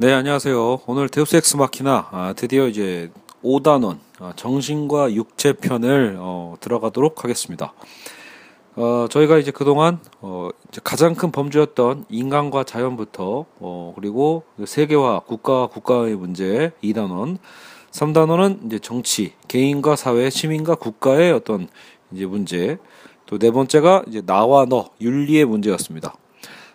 네, 안녕하세요. 오늘 데우스 엑스 마키나 아, 드디어 이제 5단원 아, 정신과 육체 편을 어, 들어가도록 하겠습니다. 어, 저희가 이제 그동안 어, 이제 가장 큰 범주였던 인간과 자연부터 어, 그리고 세계화, 국가와 국가의 문제 2단원, 3단원은 이제 정치, 개인과 사회, 시민과 국가의 어떤 이제 문제, 또 네 번째가 이제 나와 너 윤리의 문제였습니다.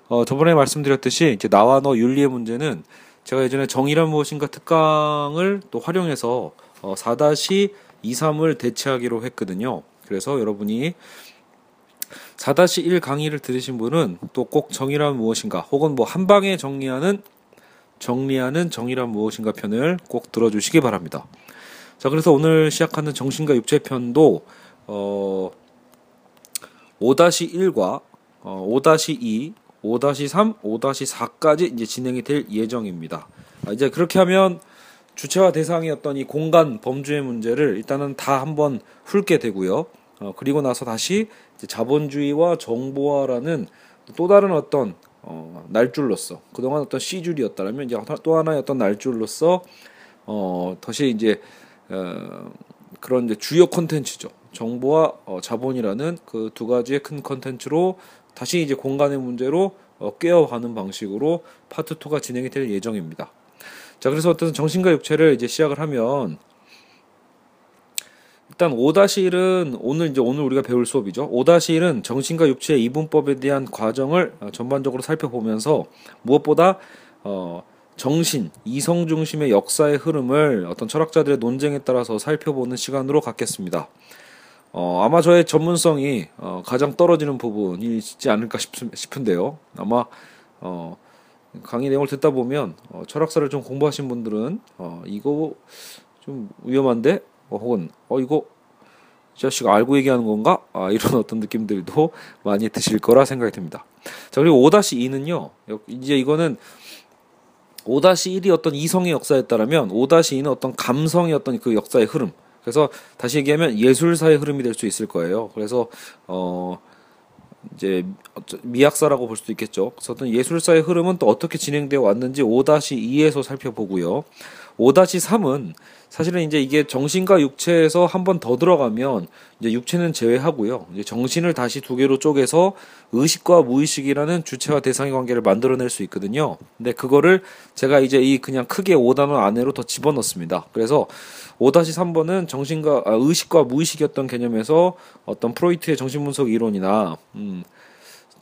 어, 저번에 말씀드렸듯이 이제 나와 너 윤리의 문제는 제가 예전에 정의란 무엇인가 특강을 또 활용해서 어, 4-23을 대체하기로 했거든요. 그래서 여러분이 4-1 강의를 들으신 분은 또 꼭 정의란 무엇인가 혹은 뭐 한방에 정리하는 정리하는 정의란 무엇인가 편을 꼭 들어주시기 바랍니다. 자, 그래서 오늘 시작하는 정신과 육체 편도 어 5-1과 어, 5-2, 5-3, 5-4까지 이제 진행이 될 예정입니다. 아, 이제 그렇게 하면 주체와 어떤 이 공간 범주의 문제를 일단은 다 한번 훑게 되고요. 어, 그리고 나서 다시 자본주의와 정보화라는 또 다른 어떤 어, 날줄로서 그동안 어떤 C줄이었다면 이제 또 하나의 어떤 날줄로서 어, 다시 이제 어, 그런 이제 주요 콘텐츠죠. 정보와 어, 자본이라는 그 두 가지의 큰 컨텐츠로 다시 이제 공간의 문제로 어, 깨어가는 방식으로 파트 2가 진행이 될 예정입니다. 자, 그래서 어떤 정신과 육체를 이제 시작을 하면 일단 5-1은 오늘 이제 오늘 우리가 배울 수업이죠. 5-1은 정신과 육체의 이분법에 대한 과정을 어, 전반적으로 살펴보면서 무엇보다 어 정신, 이성 중심의 역사의 흐름을 어떤 철학자들의 논쟁에 따라서 살펴보는 시간으로 갖겠습니다. 어, 아마 저의 전문성이 어, 가장 떨어지는 부분이지 않을까 싶, 은데요 아마 어, 강의 내용을 듣다 보면 어, 철학사를 좀 공부하신 분들은 어, 이거 좀 위험한데 어, 혹은 어 이거 이 자식 알고 얘기하는 건가? 아, 이런 어떤 느낌들도 많이 드실 거라 생각이 듭니다. 자 그리고 5-2는요. 이제 이거는 5-1이 어떤 이성의 역사였다면 5-2는 어떤 감성의 어떤 그 역사의 흐름 그래서 다시 얘기하면 예술사의 흐름이 될 수 있을 거예요. 그래서 어 이제 미학사라고 볼 수도 있겠죠. 그래서 어떤 예술사의 흐름은 또 어떻게 진행되어 왔는지 5-2에서 살펴보고요. 5-3은 사실은 이제 이게 정신과 육체에서 한 번 더 들어가면 이제 육체는 제외하고요. 이제 정신을 다시 두 개로 쪼개서 의식과 무의식이라는 주체와 대상의 관계를 만들어낼 수 있거든요. 근데 그거를 제가 이제 이 그냥 크게 5단원 안으로 더 집어넣습니다. 그래서 5-3번은 정신과 아, 의식과 무의식이었던 개념에서 어떤 프로이트의 정신분석 이론이나 음,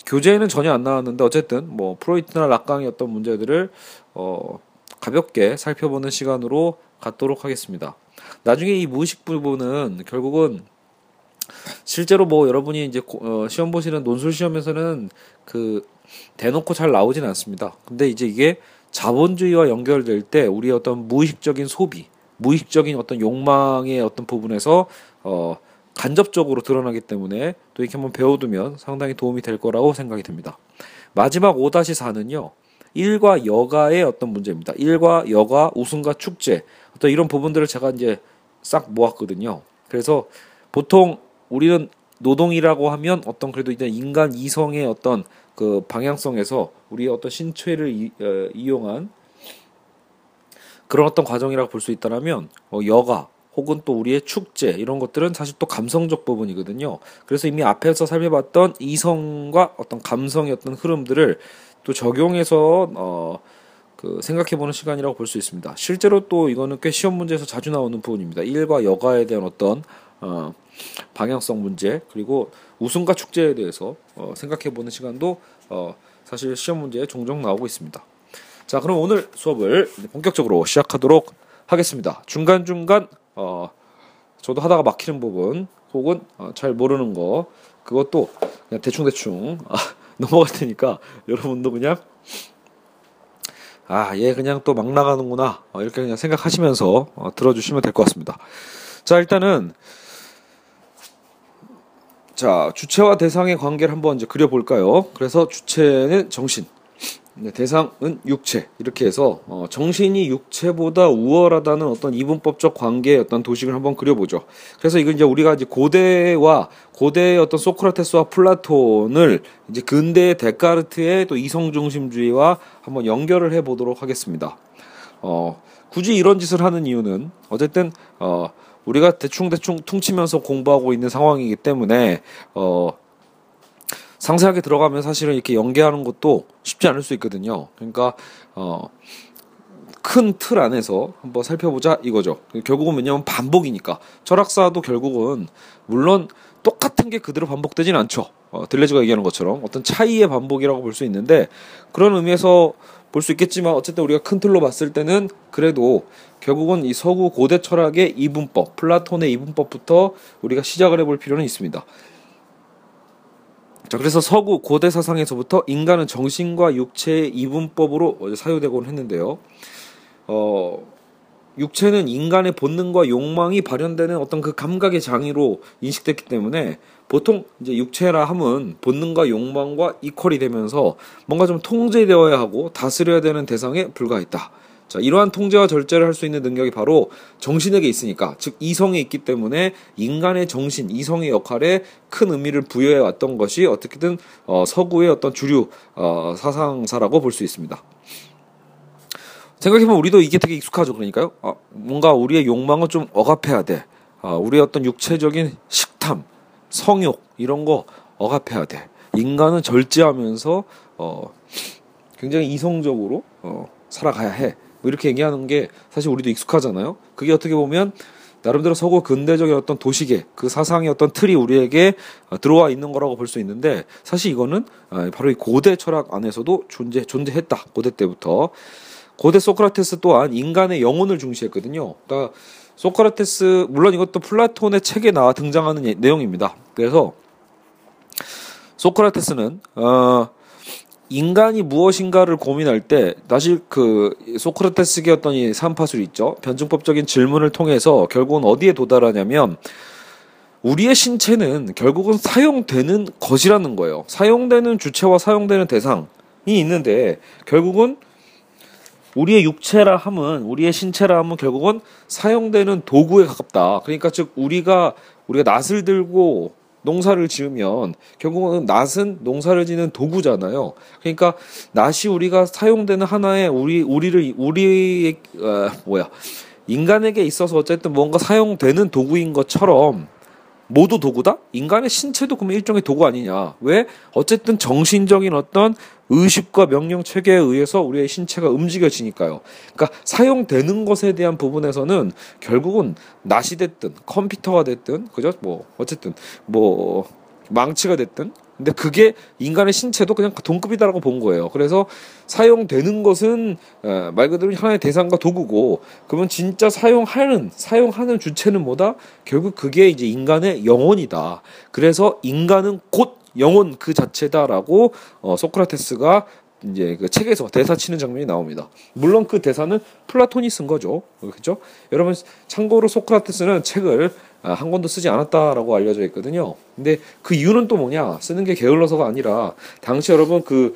교재에는 전혀 안 나왔는데 어쨌든 뭐 프로이트나 락강의 어떤 문제들을 어 가볍게 살펴보는 시간으로 갖도록 하겠습니다. 나중에 이 무의식 부분은 결국은 실제로 뭐 여러분이 이제 어 시험 보시는 논술 시험에서는 그 대놓고 잘 나오진 않습니다. 근데 이제 이게 자본주의와 연결될 때 우리의 어떤 무의식적인 소비, 무의식적인 어떤 욕망의 어떤 부분에서 어 간접적으로 드러나기 때문에 또 이렇게 한번 배워두면 상당히 도움이 될 거라고 생각이 듭니다. 마지막 5-4는요. 일과 여가의 어떤 문제입니다. 일과 여가, 우승과 축제 어떤 이런 부분들을 제가 이제 싹 모았거든요. 그래서 보통 우리는 노동이라고 하면 어떤 그래도 이제 인간 이성의 어떤 그 방향성에서 우리의 어떤 신체를 이, 어, 이용한 그런 어떤 과정이라고 볼 수 있다면 어, 여가 혹은 또 우리의 축제 이런 것들은 사실 또 감성적 부분이거든요. 그래서 이미 앞에서 살펴봤던 이성과 어떤 감성의 어떤 흐름들을 또 적용해서 어, 그 생각해보는 시간이라고 볼 수 있습니다. 실제로 또 이거는 꽤 시험 문제에서 자주 나오는 부분입니다. 일과 여가에 대한 어떤 어, 방향성 문제 그리고 우승과 축제에 대해서 어, 생각해보는 시간도 어, 사실 시험 문제에 종종 나오고 있습니다. 자, 그럼 오늘 수업을 본격적으로 시작하도록 하겠습니다. 중간 중간 어, 저도 하다가 막히는 부분 혹은 어, 잘 모르는 거 그것도 그냥 대충 대충 아, 넘어갈 테니까 여러분도 그냥 아, 얘 그냥 또 막 나가는구나. 어, 이렇게 그냥 생각하시면서 어, 들어주시면 될 것 같습니다. 자, 일단은 자, 주체와 대상의 관계를 한번 이제 그려볼까요? 그래서 주체는 정신, 네, 대상은 육체 이렇게 해서 어, 정신이 육체보다 우월하다는 어떤 이분법적 관계의 어떤 도식을 한번 그려보죠. 그래서 이건 이제 우리가 이제 고대와 고대의 어떤 소크라테스와 플라톤을 이제 근대의 데카르트의 또 이성 중심주의와 한번 연결을 해 보도록 하겠습니다. 어, 굳이 이런 짓을 하는 이유는 어쨌든 어, 우리가 대충 대충 퉁치면서 공부하고 있는 상황이기 때문에 어, 상세하게 들어가면 사실은 이렇게 연계하는 것도 쉽지 않을 수 있거든요. 그러니까 어, 큰 틀 안에서 한번 살펴보자 이거죠. 결국은 왜냐하면 반복이니까 철학사도 결국은 물론 똑같은 게 그대로 반복되진 않죠. 어, 들레즈가 얘기하는 것처럼 어떤 차이의 반복이라고 볼 수 있는데 그런 의미에서 볼 수 있겠지만 어쨌든 우리가 큰 틀로 봤을 때는 그래도 결국은 이 서구 고대 철학의 이분법, 플라톤의 이분법부터 우리가 시작을 해볼 필요는 있습니다. 자, 그래서 서구 고대 사상에서부터 인간은 정신과 육체의 이분법으로 사유되곤 했는데요. 어, 육체는 인간의 본능과 욕망이 발현되는 어떤 그 감각의 장애로 인식됐기 때문에 보통 이제 육체라 함은 본능과 욕망과 이퀄이 되면서 뭔가 좀 통제되어야 하고 다스려야 되는 대상에 불과했다. 자, 이러한 통제와 절제를 할 수 있는 능력이 바로 정신에게 있으니까, 즉 이성에 있기 때문에 인간의 정신, 이성의 역할에 큰 의미를 부여해 왔던 것이 어떻게든 어, 서구의 어떤 주류 어, 사상사라고 볼 수 있습니다. 생각해보면 우리도 이게 되게 익숙하죠. 그러니까요. 어, 뭔가 우리의 욕망은 좀 억압해야 돼. 어, 우리의 어떤 육체적인 식탐, 성욕 이런 거 억압해야 돼. 인간은 절제하면서 어, 굉장히 이성적으로 어, 살아가야 해. 뭐 이렇게 얘기하는 게 사실 우리도 익숙하잖아요. 그게 어떻게 보면 나름대로 서구 근대적인 어떤 도시계 그 사상의 어떤 틀이 우리에게 어, 들어와 있는 거라고 볼 수 있는데 사실 이거는 어, 바로 이 고대 철학 안에서도 존재 존재했다 고대 때부터 고대 소크라테스 또한 인간의 영혼을 중시했거든요. 그러니까 소크라테스 물론 이것도 플라톤의 책에 나와 등장하는 예, 내용입니다. 그래서 소크라테스는 어 인간이 무엇인가를 고민할 때 사실 그 소크라테스의 어떤 이 삼파술 있죠. 변증법적인 질문을 통해서 결국은 어디에 도달하냐면 우리의 신체는 결국은 사용되는 것이라는 거예요. 사용되는 주체와 사용되는 대상이 있는데 결국은 우리의 육체라 함은 우리의 신체라 함은 결국은 사용되는 도구에 가깝다. 그러니까 즉 우리가 우리가 낫을 들고 농사를 지으면 결국은 낫은 농사를 지는 도구잖아요. 그러니까 낫이 우리가 사용되는 하나의 우리 우리를 우리 어, 뭐야 인간에게 있어서 어쨌든 뭔가 사용되는 도구인 것처럼 모두 도구다? 인간의 신체도 그러면 일종의 도구 아니냐? 왜? 어쨌든 정신적인 어떤 의식과 명령 체계에 의해서 우리의 신체가 움직여지니까요. 그러니까 사용되는 것에 대한 부분에서는 결국은 낫이 됐든 컴퓨터가 됐든 그죠? 뭐 어쨌든 뭐 망치가 됐든 근데 그게 인간의 신체도 그냥 동급이다라고 본 거예요. 그래서 사용되는 것은 말 그대로 하나의 대상과 도구고 그러면 진짜 사용하는 사용하는 주체는 뭐다? 결국 그게 이제 인간의 영혼이다. 그래서 인간은 곧 영혼 그 자체다라고 어, 소크라테스가 이제 그 책에서 대사 치는 장면이 나옵니다. 물론 그 대사는 플라톤이 쓴 거죠. 그렇죠? 여러분 참고로 소크라테스는 책을 아, 한 권도 쓰지 않았다라고 알려져 있거든요. 근데 그 이유는 또 뭐냐? 쓰는 게 게을러서가 아니라 당시 여러분 그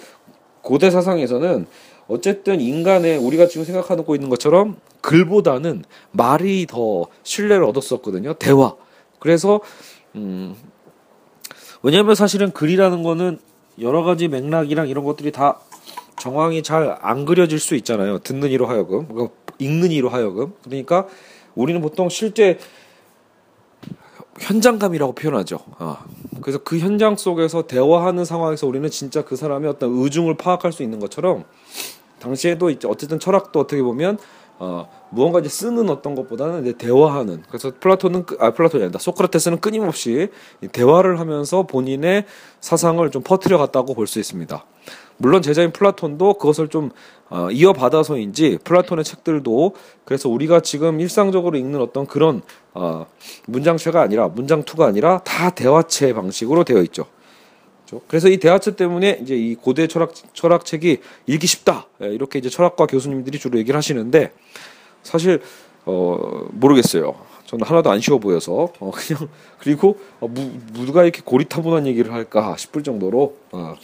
고대 사상에서는 어쨌든 인간의 우리가 지금 생각하고 있는 것처럼 글보다는 말이 더 신뢰를 얻었었거든요. 대화. 그래서 음 왜냐하면 사실은 글이라는 거는 여러 가지 맥락이랑 이런 것들이 다 정황이 잘 안 그려질 수 있잖아요. 듣는 이로 하여금, 그러니까 읽는 이로 하여금. 그러니까 우리는 보통 실제 현장감이라고 표현하죠. 어. 그래서 그 현장 속에서 대화하는 상황에서 우리는 진짜 그 사람의 어떤 의중을 파악할 수 있는 것처럼 당시에도 어쨌든 철학도 어떻게 보면 어, 무언가 이제 쓰는 어떤 것보다는 이제 대화하는 그래서 플라톤은 아 플라톤이 아니다 소크라테스는 끊임없이 대화를 하면서 본인의 사상을 좀 퍼뜨려 갔다고 볼 수 있습니다. 물론 제자인 플라톤도 그것을 좀 어, 이어받아서인지 플라톤의 책들도 그래서 우리가 지금 일상적으로 읽는 어떤 그런 어, 문장체가 아니라 문장투가 아니라 다 대화체 방식으로 되어 있죠. 그렇죠? 그래서 이 대화체 때문에 이제 이 고대 철학 철학책이 읽기 쉽다 예, 이렇게 이제 철학과 교수님들이 주로 얘기를 하시는데 사실 어 모르겠어요. 저는 하나도 안 쉬워 보여서 어 그냥 그리고 어, 무, 누가 이렇게 고리타분한 얘기를 할까 싶을 정도로 어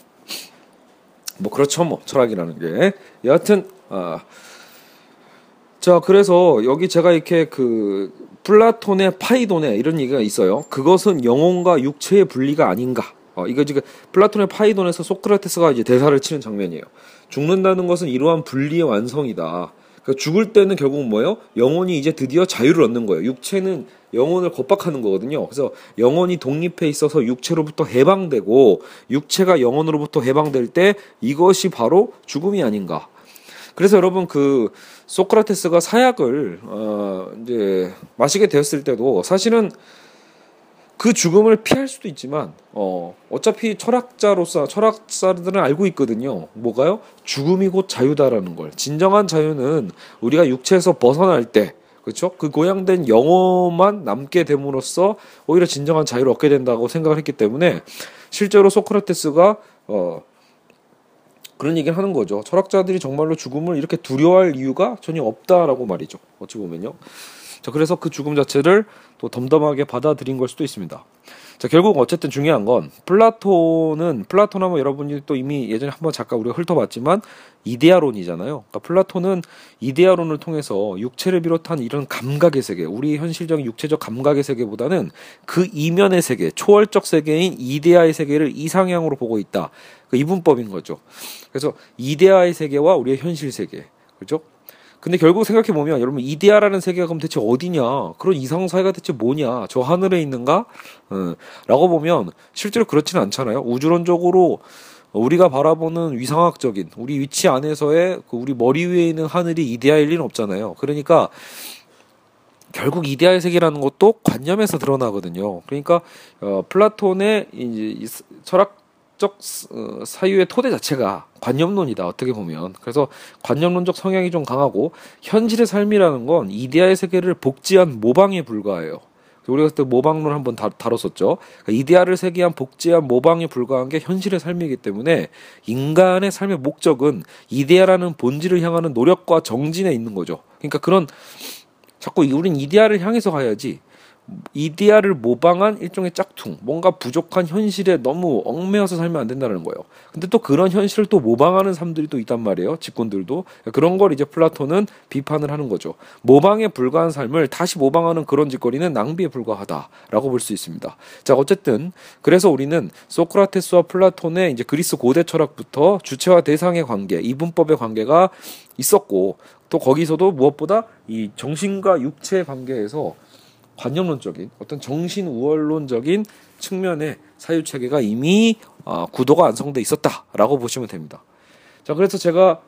뭐 그렇죠 뭐 철학이라는 게 여하튼 아. 자 그래서 여기 제가 이렇게 그 플라톤의 파이돈에 이런 얘기가 있어요. 그것은 영혼과 육체의 분리가 아닌가. 어, 이거 지금 플라톤의 파이돈에서 소크라테스가 이제 대사를 치는 장면이에요. 죽는다는 것은 이러한 분리의 완성이다. 그러니까 죽을 때는 결국 뭐예요? 영혼이 이제 드디어 자유를 얻는 거예요. 육체는 영혼을 겁박하는 거거든요. 그래서 영혼이 독립해 있어서 육체로부터 해방되고 육체가 영혼으로부터 해방될 때 이것이 바로 죽음이 아닌가. 그래서 여러분 그 소크라테스가 사약을 어 이제 마시게 되었을 때도 사실은 그 죽음을 피할 수도 있지만 어 어차피 철학자로서 철학자들은 알고 있거든요. 뭐가요? 죽음이 곧 자유다라는 걸. 진정한 자유는 우리가 육체에서 벗어날 때 그렇죠? 그 고양된 영혼만 남게 됨으로써 오히려 진정한 자유를 얻게 된다고 생각을 했기 때문에 실제로 소크라테스가 어 그런 얘기를 하는 거죠. 철학자들이 정말로 죽음을 이렇게 두려워할 이유가 전혀 없다라고 말이죠. 어찌 보면요. 자, 그래서 그 죽음 자체를 또 덤덤하게 받아들인 걸 수도 있습니다. 자, 결국 어쨌든 중요한 건 플라톤은 플라톤 하면 여러분이 또 이미 예전에 한번 잠깐 우리가 훑어봤지만 이데아론이잖아요. 그러니까 플라톤은 이데아론을 통해서 육체를 비롯한 이런 감각의 세계, 우리 현실적인 육체적 감각의 세계보다는 그 이면의 세계, 초월적 세계인 이데아의 세계를 이상향으로 보고 있다. 그 이분법인 거죠. 그래서 이데아의 세계와 우리의 현실 세계, 그렇죠? 근데 결국 생각해 보면 여러분 이데아라는 세계가 그럼 대체 어디냐? 그런 이상 사회가 대체 뭐냐? 저 하늘에 있는가? 어, 라고 보면 실제로 그렇지는 않잖아요. 우주론적으로 우리가 바라보는 위상학적인 우리 위치 안에서의 그 우리 머리 위에 있는 하늘이 이데아일 리는 없잖아요. 그러니까 결국 이데아의 세계라는 것도 관념에서 드러나거든요. 그러니까 어, 플라톤의 이제 철학 적 어, 사유의 토대 자체가 관념론이다 어떻게 보면 그래서 관념론적 성향이 좀 강하고 현실의 삶이라는 건 이데아의 세계를 복제한 모방에 불과해요. 우리가 그때 모방론 한번 다, 다뤘었죠. 그러니까 이데아를 세계한 복제한 모방에 불과한 게 현실의 삶이기 때문에 인간의 삶의 목적은 이데아라는 본질을 향하는 노력과 정진에 있는 거죠. 그러니까 그런 자꾸 우린 이데아를 향해서 가야지 이데아를 모방한 일종의 짝퉁, 뭔가 부족한 현실에 너무 얽매여서 살면 안 된다는 거예요. 근데 또 그런 현실을 또 모방하는 사람들이 또 있단 말이에요. 집권들도. 그런 걸 이제 플라톤은 비판을 하는 거죠. 모방에 불과한 삶을 다시 모방하는 그런 짓거리는 낭비에 불과하다라고 볼 수 있습니다. 자, 어쨌든 그래서 우리는 소크라테스와 플라톤의 이제 그리스 고대 철학부터 주체와 대상의 관계, 이분법의 관계가 있었고 또 거기서도 무엇보다 이 정신과 육체의 관계에서 관념론적인 어떤 정신 우월론적인 측면의 사유 체계가 이미 어, 구도가 완성돼 있었다라고 보시면 됩니다. 자, 그래서 제가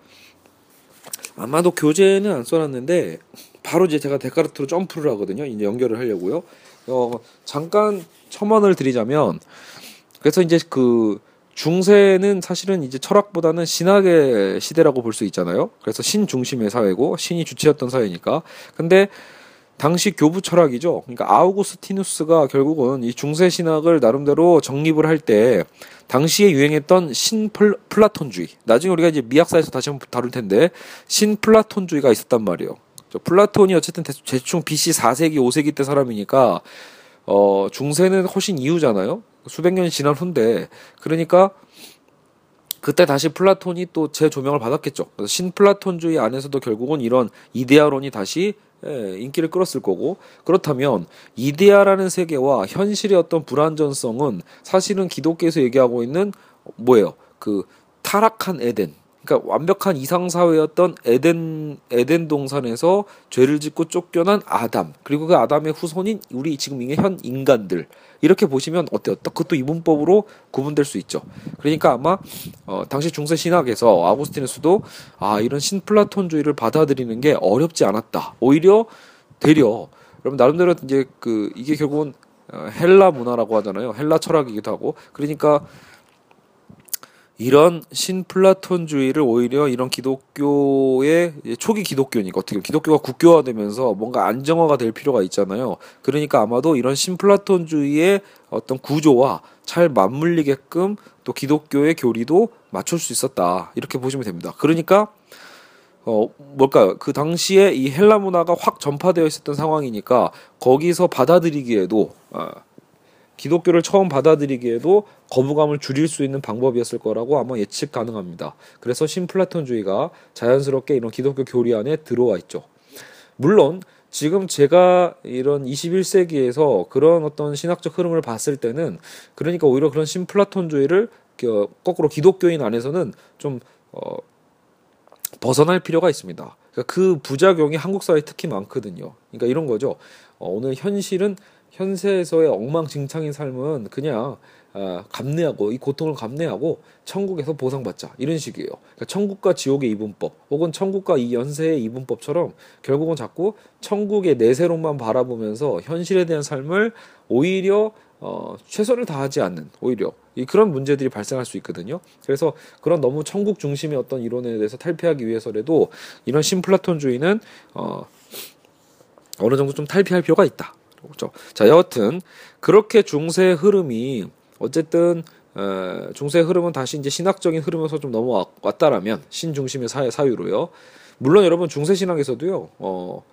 아마도 교재는 안 써놨는데 바로 이제 제가 데카르트로 점프를 하거든요. 이제 연결을 하려고요. 어, 잠깐 첨언을 드리자면 그래서 이제 그 중세는 사실은 이제 철학보다는 신학의 시대라고 볼 수 있잖아요. 그래서 신 중심의 사회고 신이 주체였던 사회니까. 근데 당시 교부 철학이죠. 그러니까 아우구스티누스가 결국은 이 중세 신학을 나름대로 정립을 할 때 당시에 유행했던 신플라톤주의. 나중에 우리가 이제 미학사에서 다시 한번 다룰 텐데 신플라톤주의가 있었단 말이에요. 플라톤이 어쨌든 대충 BC 4세기, 5세기 때 사람이니까 어 중세는 훨씬 이후잖아요. 수백 년이 지난 후인데 그러니까 그때 다시 플라톤이 또 재조명을 받았겠죠. 그래서 신플라톤주의 안에서도 결국은 이런 이데아론이 다시 예, 인기를 끌었을 거고 그렇다면 이데아라는 세계와 현실의 어떤 불완전성은 사실은 기독교에서 얘기하고 있는 뭐예요? 그 타락한 에덴. 그러니까 완벽한 이상 사회였던 에덴 에덴 동산에서 죄를 짓고 쫓겨난 아담 그리고 그 아담의 후손인 우리 지금 현 인간들 이렇게 보시면 어때요? 그것도 이분법으로 구분될 수 있죠. 그러니까 아마 어, 당시 중세 신학에서 아구스티누스도 아 이런 신플라톤주의를 받아들이는 게 어렵지 않았다. 오히려 되려 여러분 나름대로 이제 그 이게 결국은 어, 헬라 문화라고 하잖아요. 헬라 철학이기도 하고 그러니까 이런 신플라톤주의를 오히려 이런 기독교의 초기 기독교니까 어떻게 기독교가 국교화되면서 뭔가 안정화가 될 필요가 있잖아요. 그러니까 아마도 이런 신플라톤주의의 어떤 구조와 잘 맞물리게끔 또 기독교의 교리도 맞출 수 있었다. 이렇게 보시면 됩니다. 그러니까 어 뭘까요? 그 당시에 이 헬라 문화가 확 전파되어 있었던 상황이니까 거기서 받아들이기에도 어, 기독교를 처음 받아들이기에도 거부감을 줄일 수 있는 방법이었을 거라고 아마 예측 가능합니다. 그래서 신플라톤주의가 자연스럽게 이런 기독교 교리 안에 들어와 있죠. 물론 지금 제가 이런 21세기에서 그런 어떤 신학적 흐름을 봤을 때는 그러니까 오히려 그런 신플라톤주의를 거꾸로 기독교인 안에서는 좀 어, 벗어날 필요가 있습니다. 그러니까 그 부작용이 한국 사회에 특히 많거든요. 그러니까 이런 거죠. 어, 오늘 현실은 현세에서의 엉망진창인 삶은 그냥 아, 감내하고 이 고통을 감내하고 천국에서 보상받자 이런 식이에요. 그러니까 천국과 지옥의 이분법 혹은 천국과 이 연세의 이분법처럼 결국은 자꾸 천국의 내세로만 바라보면서 현실에 대한 삶을 오히려 어, 최선을 다하지 않는 오히려 이 그런 문제들이 발생할 수 있거든요. 그래서 그런 너무 천국 중심의 어떤 이론에 대해서 탈피하기 위해서라도 이런 신플라톤주의는 어, 어느 정도 좀 탈피할 필요가 있다. 그렇죠. 자, 여하튼 그렇게 중세의 흐름이 어쨌든 에, 중세의 흐름은 다시 이제 신학적인 흐름에서 좀 넘어왔다라면 신중심의 사회 사유로요. 물론 여러분 중세 신학에서도요. 어,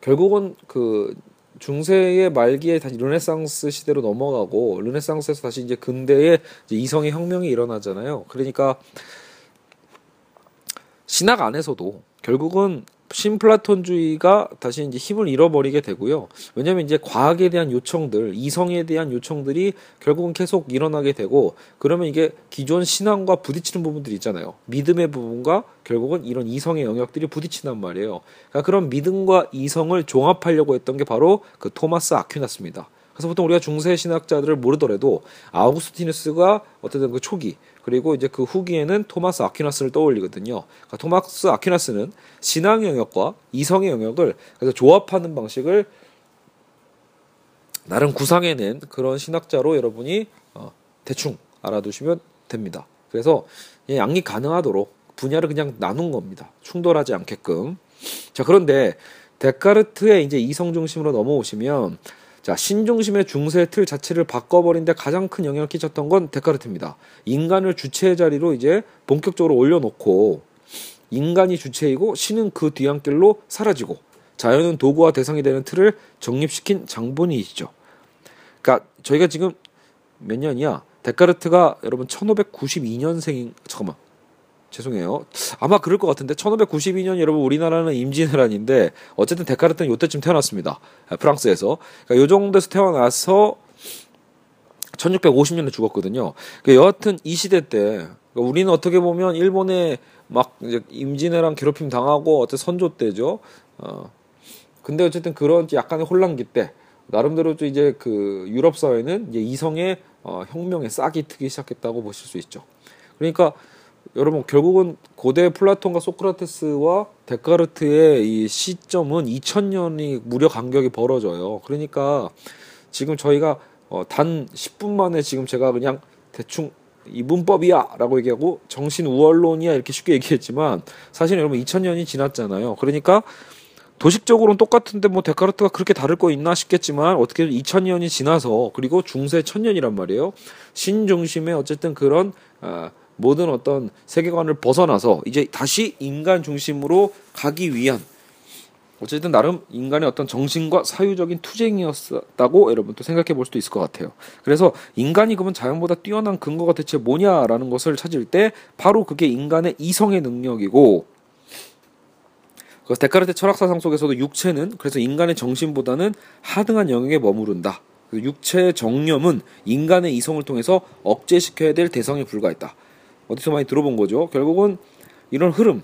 결국은 그 중세의 말기에 다시 르네상스 시대로 넘어가고 르네상스에서 다시 이제 근대에 이제 이성의 혁명이 일어나잖아요. 그러니까 신학 안에서도 결국은 신플라톤주의가 다시 이제 힘을 잃어버리게 되고요. 왜냐하면 이제 과학에 대한 요청들, 이성에 대한 요청들이 결국은 계속 일어나게 되고 그러면 이게 기존 신앙과 부딪히는 부분들이 있잖아요. 믿음의 부분과 결국은 이런 이성의 영역들이 부딪힌단 말이에요. 그러니까 그런 믿음과 이성을 종합하려고 했던 게 바로 그 토마스 아퀴나스입니다. 그래서 보통 우리가 중세 신학자들을 모르더라도 아우구스티누스가 어쨌든 그 초기 그리고 이제 그 후기에는 토마스 아퀴나스를 떠올리거든요. 그러니까 토마스 아퀴나스는 신앙의 영역과 이성의 영역을 그래서 조합하는 방식을 나름 구상해낸 그런 신학자로 여러분이 어, 대충 알아두시면 됩니다. 그래서 양립 가능하도록 분야를 그냥 나눈 겁니다. 충돌하지 않게끔. 자 그런데 데카르트의 이제 이성 중심으로 넘어오시면 자, 신중심의 중세 틀 자체를 바꿔버린 데 가장 큰 영향을 끼쳤던 건 데카르트입니다. 인간을 주체의 자리로 이제 본격적으로 올려놓고 인간이 주체이고 신은 그 뒤안길로 사라지고 자연은 도구와 대상이 되는 틀을 정립시킨 장본인이시죠. 그러니까 저희가 지금 몇 년이야? 데카르트가 여러분 1592년생 잠깐만 죄송해요. 아마 그럴 것 같은데 1592년 여러분 우리나라는 임진왜란인데 어쨌든 데카르트는 요때쯤 태어났습니다. 아, 프랑스에서. 그러니까 요 정도에서 태어나서 1650년에 죽었거든요. 그러니까 여하튼 이 시대 때 그러니까 우리는 어떻게 보면 일본에 막 이제 임진왜란 괴롭힘 당하고 어떤 선조 때죠. 어. 근데 어쨌든 그런 약간의 혼란기 때 나름대로 또 이제 그 유럽 사회는 이제 이성의 어, 혁명에 싹이 트기 시작했다고 보실 수 있죠. 그러니까 여러분 결국은 고대 플라톤과 소크라테스와 데카르트의 이 시점은 2000년이 무려 간격이 벌어져요. 그러니까 지금 저희가 어, 단 10분 만에 지금 제가 그냥 대충 이분법이야라고 얘기하고 정신 우월론이야 이렇게 쉽게 얘기했지만 사실 여러분 2000년이 지났잖아요. 그러니까 도식적으로는 똑같은데 뭐 데카르트가 그렇게 다를 거 있나 싶겠지만 어떻게 2000년이 지나서 그리고 중세 천년이란 말이에요. 신중심의 어쨌든 그런 어, 모든 어떤 세계관을 벗어나서 이제 다시 인간 중심으로 가기 위한 어쨌든 나름 인간의 어떤 정신과 사유적인 투쟁이었다고 여러분 또 생각해 볼 수도 있을 것 같아요. 그래서 인간이 그러면 자연보다 뛰어난 근거가 대체 뭐냐라는 것을 찾을 때 바로 그게 인간의 이성의 능력이고 그래서 데카르트 철학사상 속에서도 육체는 그래서 인간의 정신보다는 하등한 영역에 머무른다. 육체의 정념은 인간의 이성을 통해서 억제시켜야 될 대상에 불과했다. 어디서 많이 들어본 거죠. 결국은 이런 흐름,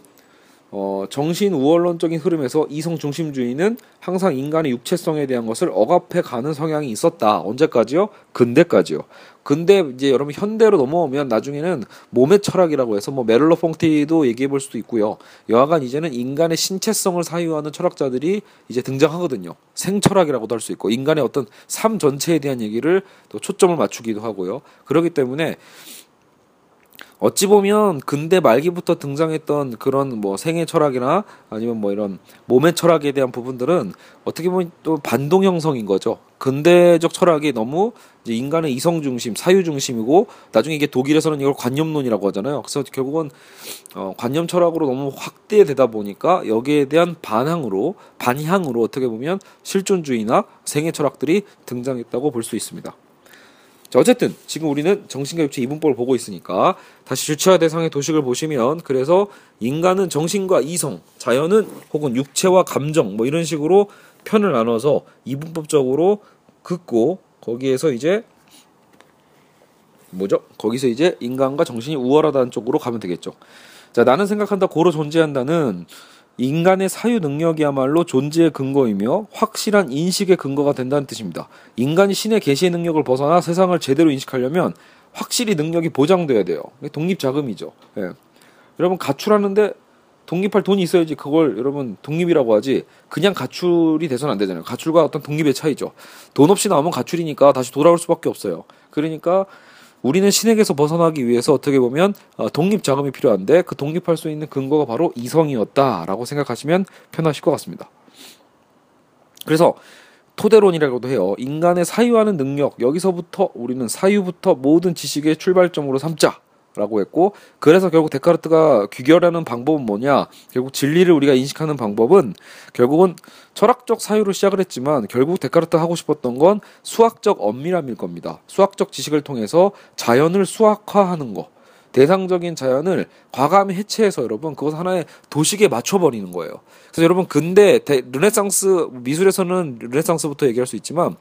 어, 정신 우월론적인 흐름에서 이성 중심주의는 항상 인간의 육체성에 대한 것을 억압해 가는 성향이 있었다. 언제까지요? 근대까지요. 근데 이제 여러분 현대로 넘어오면 나중에는 몸의 철학이라고 해서 뭐 메를로 퐁티도 얘기해 볼 수도 있고요. 여하간 이제는 인간의 신체성을 사유하는 철학자들이 이제 등장하거든요. 생철학이라고도 할 수 있고 인간의 어떤 삶 전체에 대한 얘기를 또 초점을 맞추기도 하고요. 그렇기 때문에 어찌 보면 근대 말기부터 등장했던 그런 뭐 생애 철학이나 아니면 뭐 이런 몸의 철학에 대한 부분들은 어떻게 보면 또 반동 형성인 거죠. 근대적 철학이 너무 이제 인간의 이성 중심, 사유 중심이고 나중에 이게 독일에서는 이걸 관념론이라고 하잖아요. 그래서 결국은 어, 관념 철학으로 너무 확대되다 보니까 여기에 대한 반항으로 반향으로 어떻게 보면 실존주의나 생애 철학들이 등장했다고 볼 수 있습니다. 자, 어쨌든 지금 우리는 정신과 육체 이분법을 보고 있으니까 다시 주체화 대상의 도식을 보시면 그래서 인간은 정신과 이성, 자연은 혹은 육체와 감정 뭐 이런 식으로 편을 나눠서 이분법적으로 긋고 거기에서 이제 뭐죠? 거기서 이제 인간과 정신이 우월하다는 쪽으로 가면 되겠죠. 자, 나는 생각한다, 고로 존재한다는 인간의 사유 능력이야말로 존재의 근거이며 확실한 인식의 근거가 된다는 뜻입니다. 인간이 신의 계시의 능력을 벗어나 세상을 제대로 인식하려면 확실히 능력이 보장돼야 돼요. 독립 자금이죠. 예. 여러분 가출하는데 독립할 돈이 있어야지 그걸 여러분 독립이라고 하지 그냥 가출이 돼서는 안 되잖아요. 가출과 어떤 독립의 차이죠. 돈 없이 나오면 가출이니까 다시 돌아올 수밖에 없어요. 그러니까 우리는 신에게서 벗어나기 위해서 어떻게 보면 어, 독립 자금이 필요한데 그 독립할 수 있는 근거가 바로 이성이었다라고 생각하시면 편하실 것 같습니다. 그래서 토대론이라고도 해요. 인간의 사유하는 능력 여기서부터 우리는 사유부터 모든 지식의 출발점으로 삼자. 라고 했고 그래서 결국 데카르트가 귀결하는 방법은 뭐냐 결국 진리를 우리가 인식하는 방법은 결국은 철학적 사유로 시작을 했지만 결국 데카르트가 하고 싶었던 건 수학적 엄밀함일 겁니다 수학적 지식을 통해서 자연을 수학화하는 거 대상적인 자연을 과감히 해체해서 여러분 그것 하나의 도식에 맞춰버리는 거예요. 그래서 여러분 근대 대, 르네상스 미술에서는 르네상스부터 얘기할 수 있지만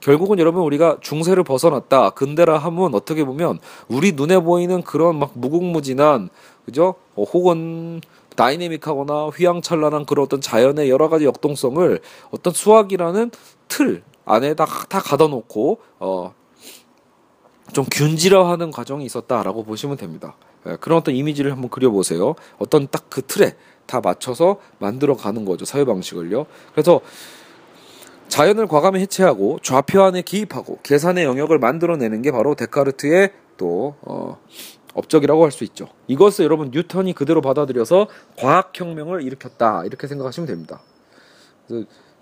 결국은 여러분 우리가 중세를 벗어났다 근대라 하면 어떻게 보면 우리 눈에 보이는 그런 막 무궁무진한 그죠? 어, 혹은 다이내믹하거나 휘황찬란한 그런 어떤 자연의 여러 가지 역동성을 어떤 수학이라는 틀 안에 다 다 가둬놓고 어, 좀 균질화하는 과정이 있었다라고 보시면 됩니다. 예, 그런 어떤 이미지를 한번 그려보세요. 어떤 딱 그 틀에 다 맞춰서 만들어 가는 거죠. 사회 방식을요. 그래서 자연을 과감히 해체하고 좌표 안에 기입하고 계산의 영역을 만들어내는 게 바로 데카르트의 또 어, 업적이라고 할 수 있죠. 이것을 여러분 뉴턴이 그대로 받아들여서 과학혁명을 일으켰다 이렇게 생각하시면 됩니다.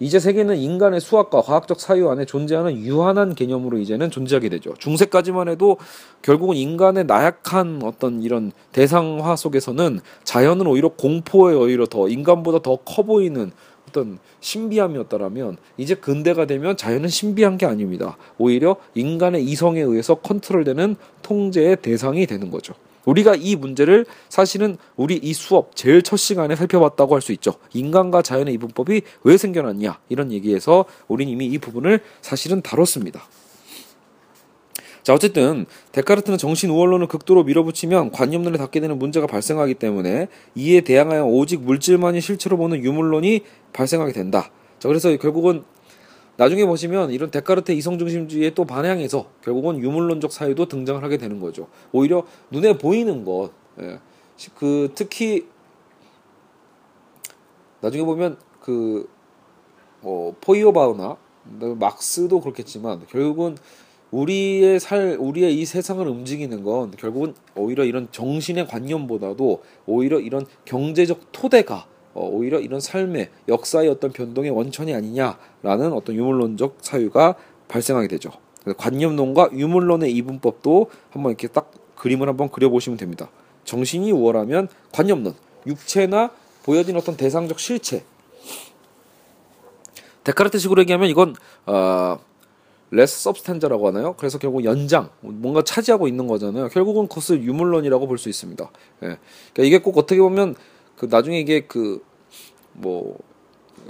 이제 세계는 인간의 수학과 과학적 사유 안에 존재하는 유한한 개념으로 이제는 존재하게 되죠. 중세까지만 해도 결국은 인간의 나약한 어떤 이런 대상화 속에서는 자연은 오히려 공포에 오히려 더 인간보다 더 커 보이는 어떤 신비함이었다라면 이제 근대가 되면 자연은 신비한 게 아닙니다. 오히려 인간의 이성에 의해서 컨트롤되는 통제의 대상이 되는 거죠. 우리가 이 문제를 사실은 우리 이 수업 제일 첫 시간에 살펴봤다고 할 수 있죠. 인간과 자연의 이분법이 왜 생겨났냐 이런 얘기에서 우리는 이미 이 부분을 사실은 다뤘습니다. 자 어쨌든 데카르트는 정신 우월론을 극도로 밀어붙이면 관념론에 닿게 되는 문제가 발생하기 때문에 이에 대항하여 오직 물질만이 실체로 보는 유물론이 발생하게 된다. 자 그래서 결국은 나중에 보시면 이런 데카르트 이성중심주의의 또 반향에서 결국은 유물론적 사유도 등장을 하게 되는 거죠. 오히려 눈에 보이는 것, 예. 그 특히 나중에 보면 그 뭐 포이어바우나 막스도 그렇겠지만 결국은 우리의 살 우리의 이 세상을 움직이는 건 결국은 오히려 이런 정신의 관념보다도 오히려 이런 경제적 토대가 어, 오히려 이런 삶의 역사의 어떤 변동의 원천이 아니냐라는 어떤 유물론적 사유가 발생하게 되죠. 관념론과 유물론의 이분법도 한번 이렇게 딱 그림을 한번 그려보시면 됩니다. 정신이 우월하면 관념론, 육체나 보여진 어떤 대상적 실체. 데카르트식으로 얘기하면 이건 어, res substantia라고 하나요? 그래서 결국 연장 뭔가 차지하고 있는 거잖아요. 결국은 그것을 유물론이라고 볼 수 있습니다. 예. 그러니까 이게 꼭 어떻게 보면 그 나중에 이게 그 뭐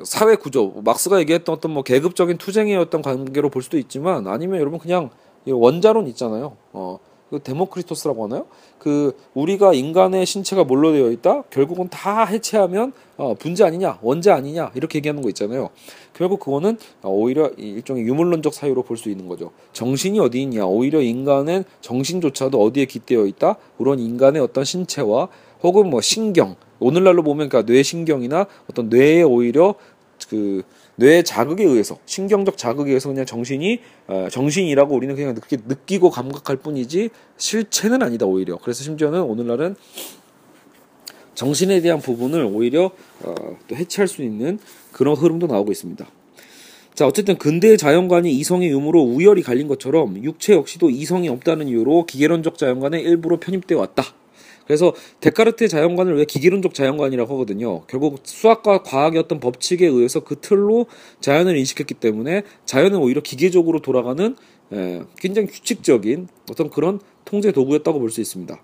사회 구조 맑스가 얘기했던 어떤 뭐 계급적인 어떤 관계로 볼 수도 있지만 아니면 여러분 그냥 원자론 있잖아요. 어. 그 데모크리토스라고 하나요? 그 우리가 인간의 신체가 뭘로 되어 있다? 결국은 다 해체하면 어, 분자 아니냐, 원자 아니냐 이렇게 얘기하는 거 있잖아요. 결국 그거는 오히려 일종의 유물론적 사유로 볼 수 있는 거죠. 정신이 어디 있냐? 오히려 인간은 정신조차도 어디에 기대어 있다? 그런 인간의 어떤 신체와 혹은 뭐 신경 오늘날로 보면 그러니까 뇌신경이나 어떤 뇌에 오히려 그 뇌 자극에 의해서 신경적 자극에 의해서 그냥 정신이 어, 정신이라고 우리는 그냥 그렇게 느끼고 감각할 뿐이지 실체는 아니다 오히려 그래서 심지어는 오늘날은 정신에 대한 부분을 오히려 어, 또 해체할 수 있는 그런 흐름도 나오고 있습니다. 자, 어쨌든 근대의 자연관이 이성의 유무로 우열이 갈린 것처럼 육체 역시도 이성이 없다는 이유로 기계론적 자연관의 일부로 편입되어 왔다. 그래서 데카르트의 자연관을 왜 기계론적 자연관이라고 하거든요. 결국 수학과 어떤 법칙에 의해서 그 틀로 자연을 인식했기 때문에 자연은 오히려 기계적으로 돌아가는 에, 굉장히 규칙적인 어떤 그런 통제 도구였다고 볼 수 있습니다.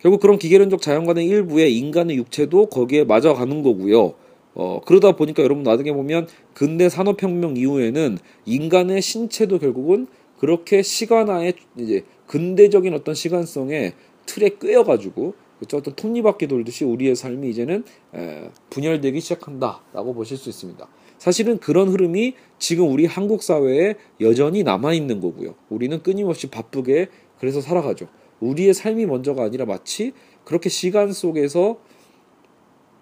결국 그런 기계론적 자연관의 일부에 인간의 육체도 거기에 맞아가는 거고요. 어, 그러다 보니까 여러분 나중에 보면 근대 산업혁명 이후에는 인간의 신체도 결국은 그렇게 시간화에 이제 근대적인 어떤 시간성에 틀에 꿰어가지고 그렇죠? 어떤 톱니바퀴 돌듯이 우리의 삶이 이제는 에, 분열되기 시작한다라고 보실 수 있습니다. 사실은 그런 흐름이 지금 우리 한국 사회에 여전히 남아 있는 거고요. 우리는 끊임없이 바쁘게 그래서 살아가죠. 우리의 삶이 먼저가 아니라 마치 그렇게 시간 속에서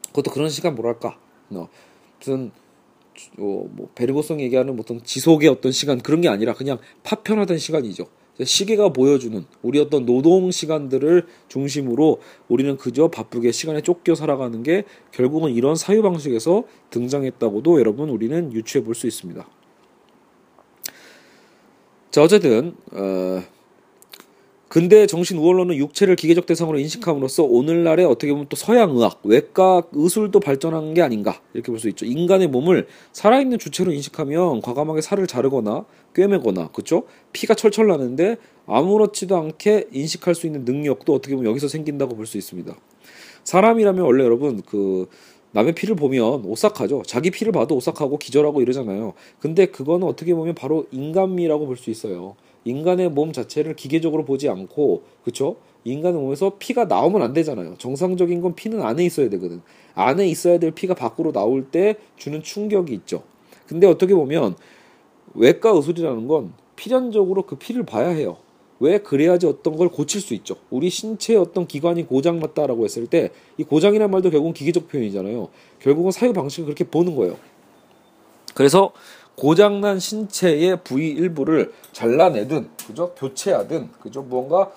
그것도 그런 시간 뭐랄까 어, 무슨 어, 뭐 베르고성 얘기하는 어떤 지속의 어떤 시간 그런 게 아니라 그냥 파편화된 시간이죠. 시계가 보여주는 우리 어떤 노동 시간들을 중심으로 우리는 그저 바쁘게 시간에 쫓겨 살아가는 게 결국은 이런 사유 방식에서 등장했다고도 여러분 우리는 유추해 볼 수 있습니다. 자 어쨌든 어, 근대 정신 우월론은 육체를 기계적 대상으로 인식함으로써 오늘날의 어떻게 보면 또 서양 의학, 외과 의술도 발전한 게 아닌가 이렇게 볼 수 있죠. 인간의 몸을 살아있는 주체로 인식하면 과감하게 살을 자르거나 꿰매거나 그렇죠? 피가 철철 나는데 아무렇지도 않게 인식할 수 있는 능력도 어떻게 보면 여기서 생긴다고 볼 수 있습니다. 사람이라면 원래 여러분 그 남의 피를 보면 오싹하죠. 자기 피를 봐도 오싹하고 기절하고 이러잖아요. 근데 그거는 어떻게 보면 바로 인간미라고 볼 수 있어요. 인간의 몸 자체를 기계적으로 보지 않고 그쵸? 인간의 몸에서 피가 나오면 안 되잖아요. 정상적인 건 피는 안에 있어야 되거든. 안에 있어야 될 피가 밖으로 나올 때 주는 충격이 있죠. 근데 어떻게 보면 외과 의술이라는 건 필연적으로 그 피를 봐야 해요. 왜 그래야지 어떤 걸 고칠 수 있죠. 우리 신체의 어떤 기관이 고장났다라고 했을 때 이 고장이란 말도 결국은 기계적 표현이잖아요. 결국은 사유 방식을 그렇게 보는 거예요. 그래서 고장난 신체의 부위 일부를 잘라내든 그죠 교체하든 그죠 무언가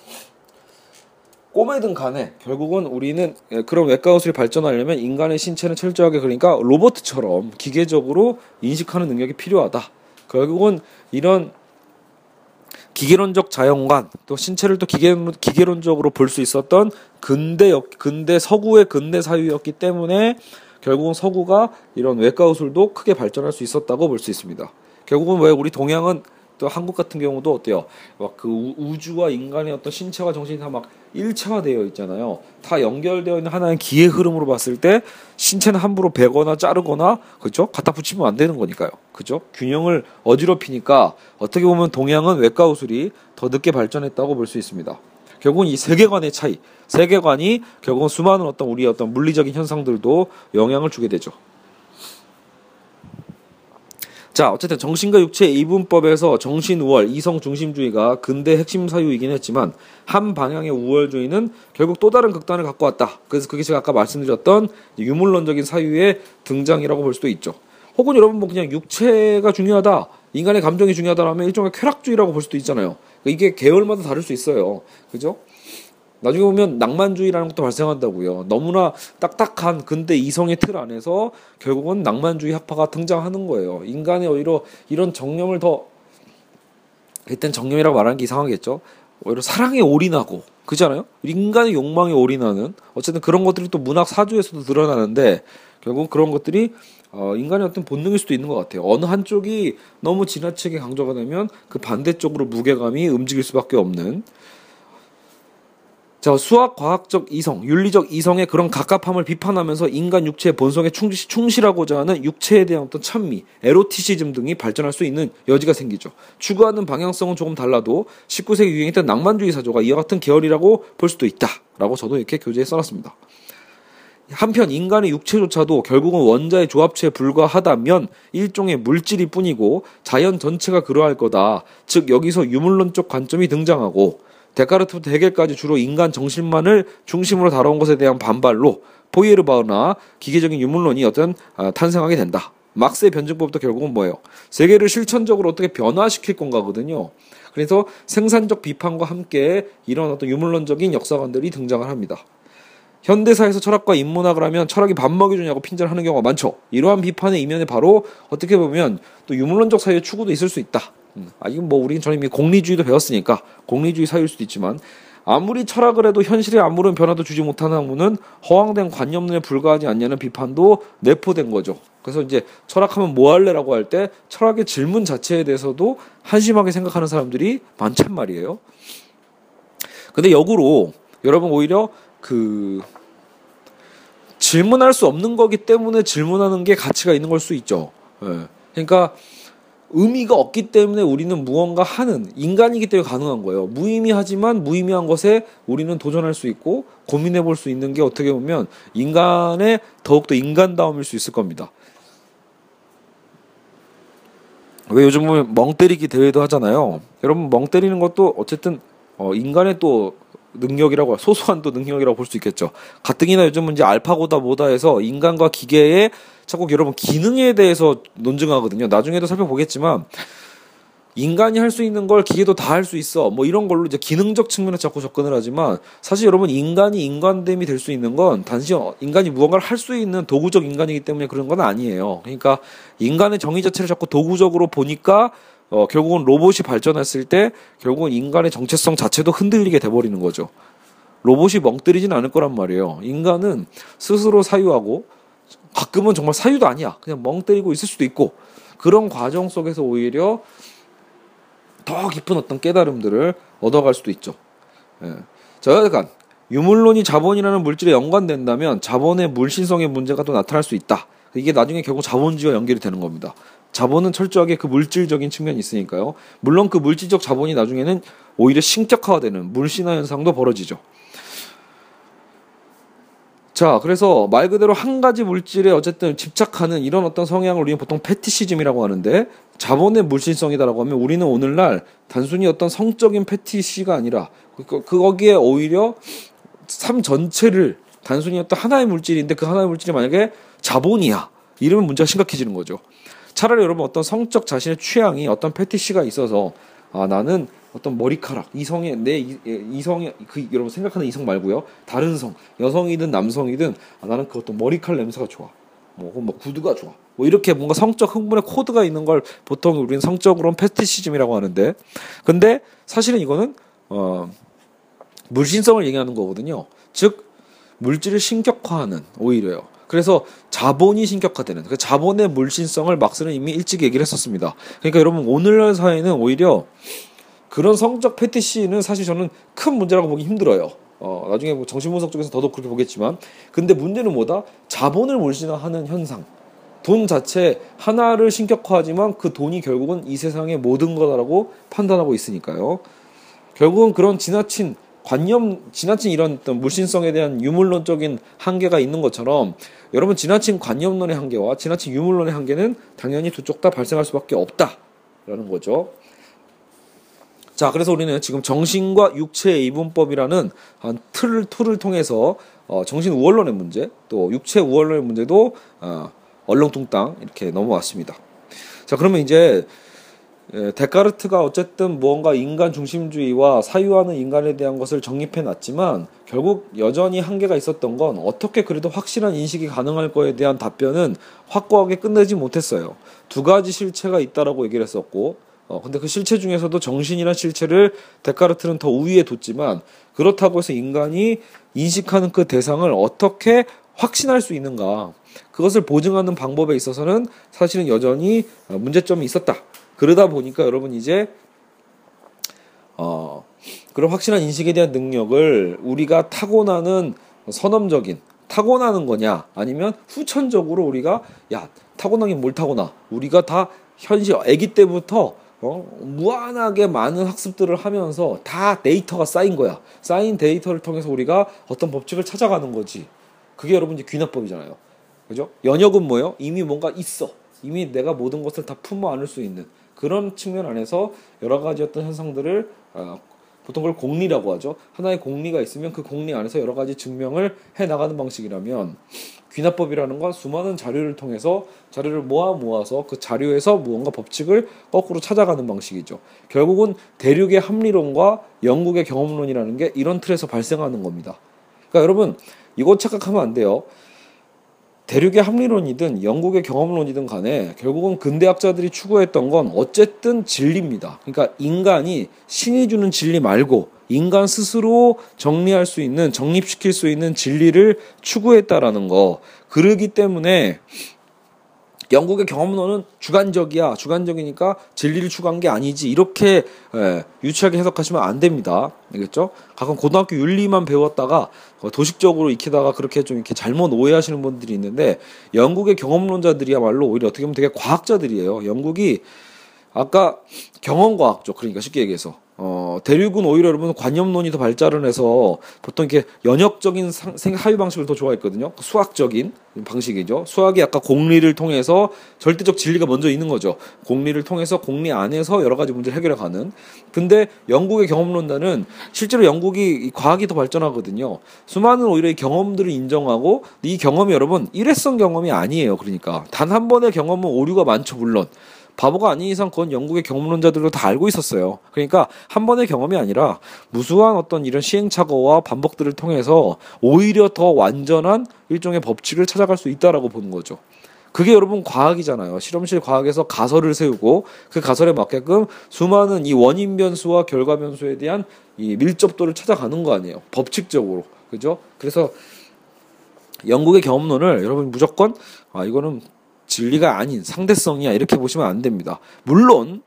꼬매든 간에 결국은 우리는 예, 그런 외과 의술이 발전하려면 인간의 신체는 철저하게 그러니까 로봇처럼 기계적으로 인식하는 능력이 필요하다. 결국은 이런 기계론적 자연관 또 신체를 또 기계, 기계론적으로 볼 수 있었던 근대 근대 서구의 근대 사유였기 때문에 결국은 서구가 이런 외과 의술도 크게 발전할 수 있었다고 볼 수 있습니다. 결국은 왜 우리 동양은 또 한국 같은 경우도 어때요? 막 그 우주와 인간의 어떤 신체와 정신이 다 막 일체화되어 있잖아요. 다 연결되어 있는 하나의 기의 흐름으로 봤을 때 신체는 함부로 베거나 자르거나 그죠? 갖다 붙이면 안 되는 거니까요. 그죠? 균형을 어지럽히니까 어떻게 보면 동양은 외과 의술이 더 늦게 발전했다고 볼 수 있습니다. 결국은 이 세계관의 차이, 세계관이 결국은 수많은 어떤 우리의 어떤 물리적인 현상들도 영향을 주게 되죠. 자, 어쨌든 정신과 육체 이분법에서 정신 우월, 이성 중심주의가 근대 핵심 사유이긴 했지만 한 방향의 우월주의는 결국 또 다른 극단을 갖고 왔다. 그래서 그게 제가 아까 말씀드렸던 유물론적인 사유의 등장이라고 볼 수도 있죠. 혹은 여러분 뭐 그냥 육체가 중요하다. 인간의 감정이 중요하다라면 일종의 쾌락주의라고 볼 수도 있잖아요. 이게 계열마다 다를 수 있어요. 그죠? 나중에 보면 낭만주의라는 것도 발생한다고요. 너무나 딱딱한 근대 이성의 틀 안에서 결국은 낭만주의 학파가 등장하는 거예요. 인간의 오히려 이런 정념을 더 일단 정념이라고 말하는 게 이상하겠죠. 오히려 사랑에 올인하고 그잖아요. 인간의 욕망에 올인하는 어쨌든 그런 것들이 또 문학 사주에서도 드러나는데 결국 그런 것들이 어, 인간의 어떤 본능일 수도 있는 것 같아요. 어느 한쪽이 너무 지나치게 강조가 되면 그 반대쪽으로 무게감이 움직일 수밖에 없는 자, 수학 과학적 이성, 윤리적 이성의 그런 갑갑함을 비판하면서 인간 육체의 본성에 충실, 충실하고자 하는 육체에 대한 어떤 찬미, 에로티시즘 등이 발전할 수 있는 여지가 생기죠. 추구하는 방향성은 조금 달라도 19세기 유행했던 낭만주의 사조가 이와 같은 계열이라고 볼 수도 있다. 라고 저도 이렇게 교재에 써놨습니다. 한편 인간의 육체조차도 결국은 원자의 조합체에 불과하다면 일종의 물질이 뿐이고 자연 전체가 그러할 거다. 즉 여기서 유물론적 관점이 등장하고 데카르트부터 헤겔까지 주로 인간 정신만을 중심으로 다뤄온 것에 대한 반발로 포이에르바우나 기계적인 유물론이 어떤 아, 탄생하게 된다. 막스의 변증법도 결국은 뭐예요? 세계를 실천적으로 어떻게 변화시킬 건가거든요. 그래서 생산적 비판과 함께 이런 어떤 유물론적인 역사관들이 등장을 합니다. 현대사에서 철학과 인문학을 하면 철학이 밥 먹여주냐고 핀잔하는 경우가 많죠. 이러한 비판의 이면에 바로 어떻게 보면 또 유물론적 사유의 추구도 있을 수 있다. 음, 아 이건 뭐 우리는 저는 이미 공리주의도 배웠으니까 공리주의 사유일 수도 있지만 아무리 철학을 해도 현실에 아무런 변화도 주지 못하는 학문은 허황된 관념론에 불과하지 않냐는 비판도 내포된 거죠. 그래서 이제 철학하면 뭐 할래라고 할 때 철학의 질문 자체에 대해서도 한심하게 생각하는 사람들이 많단 말이에요. 근데 역으로 여러분 오히려 그 질문할 수 없는 거기 때문에 질문하는 게 가치가 있는 걸 수 있죠. 예. 그러니까 의미가 없기 때문에 우리는 무언가 하는 인간이기 때문에 가능한 거예요. 무의미하지만 무의미한 것에 우리는 도전할 수 있고 고민해 볼 수 있는 게 어떻게 보면 인간의 더욱더 인간다움일 수 있을 겁니다. 왜 요즘 은 멍 때리기 대회도 하잖아요. 여러분 멍 때리는 것도 어쨌든 어 인간의 또 능력이라고 소소한 또 능력이라고 볼 수 있겠죠. 가뜩이나 요즘은 이제 알파고다 뭐다 해서 인간과 기계의 자꾸 여러분 기능에 대해서 논증하거든요. 나중에도 살펴보겠지만 인간이 할 수 있는 걸 기계도 다 할 수 있어. 뭐 이런 걸로 이제 기능적 측면에 자꾸 접근을 하지만 사실 여러분 인간이 인간됨이 될 수 있는 건 단지 인간이 무언가를 할 수 있는 도구적 인간이기 때문에 그런 건 아니에요. 그러니까 인간의 정의 자체를 자꾸 도구적으로 보니까 어, 결국은 로봇이 발전했을 때 결국은 인간의 정체성 자체도 흔들리게 돼버리는 거죠. 로봇이 멍때리진 않을 거란 말이에요. 인간은 스스로 사유하고 가끔은 정말 사유도 아니야. 그냥 멍 때리고 있을 수도 있고 그런 과정 속에서 오히려 더 깊은 어떤 깨달음들을 얻어갈 수도 있죠. 예. 자, 약간 유물론이 자본이라는 물질에 연관된다면 자본의 물신성의 문제가 또 나타날 수 있다. 이게 나중에 결국 자본주의와 연결이 되는 겁니다. 자본은 철저하게 그 물질적인 측면이 있으니까요. 물론 그 물질적 자본이 나중에는 오히려 신격화되는 물신화 현상도 벌어지죠. 자, 그래서 말 그대로 한 가지 물질에 어쨌든 집착하는 이런 어떤 성향을 우리는 보통 패티시즘이라고 하는데 자본의 물질성이다라고 하면 우리는 오늘날 단순히 어떤 성적인 패티시가 아니라 그, 그 거기에 오히려 삶 전체를 단순히 어떤 하나의 물질인데 그 하나의 물질이 만약에 자본이야 이러면 문제가 심각해지는 거죠. 차라리 여러분 어떤 성적 자신의 취향이 어떤 패티시가 있어서 아 나는 어떤 머리카락 이성의 내 이성의 그 여러분 생각하는 이성 말고요. 다른 성 여성이든 남성이든 아, 나는 그 어떤 머리칼 냄새가 좋아. 뭐, 뭐 구두가 좋아. 뭐 이렇게 뭔가 성적 흥분의 코드가 있는 걸 보통 우리는 성적으로는 패티시즘이라고 하는데. 근데 사실은 이거는 어 물신성을 얘기하는 거거든요. 즉 물질을 신격화하는 오히려요 그래서 자본이 신격화되는 그 자본의 물신성을 막스는 이미 일찍 얘기를 했었습니다. 그러니까 여러분 오늘날 사회는 오히려 그런 성적 패티시는 사실 저는 큰 문제라고 보기 힘들어요. 어, 나중에 뭐 정신분석 쪽에서 더더욱 그렇게 보겠지만, 근데 문제는 뭐다? 자본을 물신화하는 현상. 돈 자체 하나를 신격화하지만 그 돈이 결국은 이 세상의 모든 거다라고 판단하고 있으니까요. 결국은 그런 지나친 관념, 지나친 이런 어떤 물신성에 대한 유물론적인 한계가 있는 것처럼 여러분 지나친 관념론의 한계와 지나친 유물론의 한계는 당연히 두 쪽 다 발생할 수밖에 없다라는 거죠. 자, 그래서 우리는 지금 정신과 육체의 이분법이라는 한 틀을 tool을 통해서 어, 정신 우월론의 문제, 또 육체 우월론의 문제도 어, 얼렁뚱땅 이렇게 넘어왔습니다. 자, 그러면 이제 예, 데카르트가 어쨌든 무언가 인간 중심주의와 사유하는 인간에 대한 것을 정립해 놨지만 결국 여전히 한계가 있었던 건 어떻게 그래도 확실한 인식이 가능할 거에 대한 답변은 확고하게 끝내지 못했어요. 두 가지 실체가 있다라고 얘기를 했었고 어, 근데 그 실체 중에서도 정신이란 실체를 데카르트는 더 우위에 뒀지만 그렇다고 해서 인간이 인식하는 그 대상을 어떻게 확신할 수 있는가 그것을 보증하는 방법에 있어서는 사실은 여전히 어, 문제점이 있었다. 그러다 보니까 여러분 이제 어 그런 확실한 인식에 대한 능력을 우리가 타고나는 선험적인 타고나는 거냐 아니면 후천적으로 우리가 야 타고나긴 뭘 타고나 우리가 다 현실 아기 때부터 어, 무한하게 많은 학습들을 하면서 다 데이터가 쌓인 거야. 쌓인 데이터를 통해서 우리가 어떤 법칙을 찾아가는 거지. 그게 여러분 이제 귀납법이잖아요. 그죠? 연역은 뭐예요? 이미 뭔가 있어. 이미 내가 모든 것을 다 품어 안을 수 있는. 그런 측면 안에서 여러 가지 어떤 현상들을 어, 보통 그걸 공리라고 하죠. 하나의 공리가 있으면 그 공리 안에서 여러 가지 증명을 해 나가는 방식이라면 귀납법이라는 건 수많은 자료를 통해서 자료를 모아 모아서 그 자료에서 무언가 법칙을 거꾸로 찾아가는 방식이죠. 결국은 대륙의 합리론과 영국의 경험론이라는 게 이런 틀에서 발생하는 겁니다. 그러니까 여러분 이거 착각하면 안 돼요. 대륙의 합리론이든 영국의 경험론이든 간에 결국은 근대학자들이 추구했던 건 어쨌든 진리입니다. 그러니까 인간이 신이 주는 진리 말고 인간 스스로 정리할 수 있는 정립시킬 수 있는 진리를 추구했다라는 거. 그러기 때문에 영국의 경험론은 주관적이야. 주관적이니까 진리를 추구한 게 아니지. 이렇게 예, 유치하게 해석하시면 안 됩니다. 알겠죠? 가끔 고등학교 윤리만 배웠다가 도식적으로 익히다가 그렇게 좀 이렇게 잘못 오해하시는 분들이 있는데 영국의 경험론자들이야말로 오히려 어떻게 보면 되게 과학자들이에요. 영국이 아까 경험과학 쪽 그러니까 쉽게 얘기해서 어, 대륙은 오히려 여러분 관념론이 더 발달을 해서 보통 이렇게 연역적인 상, 생, 하위 방식을 더 좋아했거든요. 수학적인 방식이죠. 수학이 약간 공리를 통해서 절대적 진리가 먼저 있는 거죠. 공리를 통해서 공리 안에서 여러 가지 문제를 해결해 가는. 근데 영국의 경험론자는 실제로 영국이 과학이 더 발전하거든요. 수많은 오히려 이 경험들을 인정하고 이 경험이 여러분 일회성 경험이 아니에요. 그러니까 단 한 번의 경험은 오류가 많죠, 물론. 바보가 아닌 이상 그건 영국의 경험론자들도 다 알고 있었어요. 그러니까 한 번의 경험이 아니라 무수한 어떤 이런 시행착오와 반복들을 통해서 오히려 더 완전한 일종의 법칙을 찾아갈 수 있다라고 보는 거죠. 그게 여러분 과학이잖아요. 실험실 과학에서 가설을 세우고 그 가설에 맞게끔 수많은 이 원인 변수와 결과 변수에 대한 이 밀접도를 찾아가는 거 아니에요. 법칙적으로. 그죠? 그래서 영국의 경험론을 여러분 무조건 아 이거는 진리가 아닌 상대성이야 이렇게 보시면 안 됩니다. 물론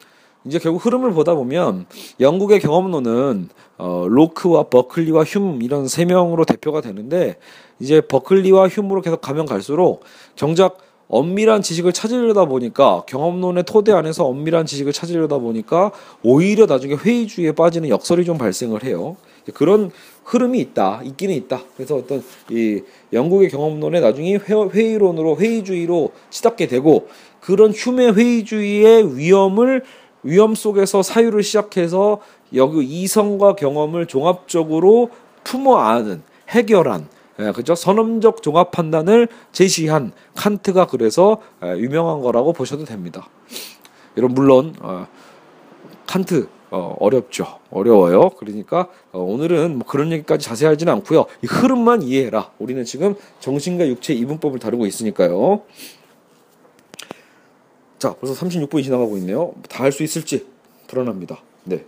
이제 결국 흐름을 보다 보면 영국의 경험론은 어, 로크와 버클리와 휴 이런 세 명으로 대표가 되는데 이제 버클리와 휴으로 계속 가면 갈수록 정작 엄밀한 지식을 찾으려다 보니까 경험론의 토대 안에서 엄밀한 지식을 찾으려다 보니까 오히려 나중에 회의주의에 빠지는 역설이 좀 발생을 해요. 그런 흐름이 있다, 있기는 있다. 그래서 어떤 이 영국의 경험론에 나중에 회의론으로 회의주의로 치닫게 되고 그런 휴메 회의주의의 위험을 위험 속에서 사유를 시작해서 여기 이성과 경험을 종합적으로 품어 안은 해결한 예, 그죠? 선험적 종합 판단을 제시한 칸트가 그래서 예, 유명한 거라고 보셔도 됩니다. 여러분 물론 어, 칸트 어, 어렵죠. 어려워요. 그러니까 어, 오늘은 뭐 그런 얘기까지 자세히 하지는 않고요. 이 흐름만 이해해라. 우리는 지금 정신과 육체 이분법을 다루고 있으니까요. 자, 벌써 36분이 지나가고 있네요. 다 할 수 있을지 불안합니다. 네.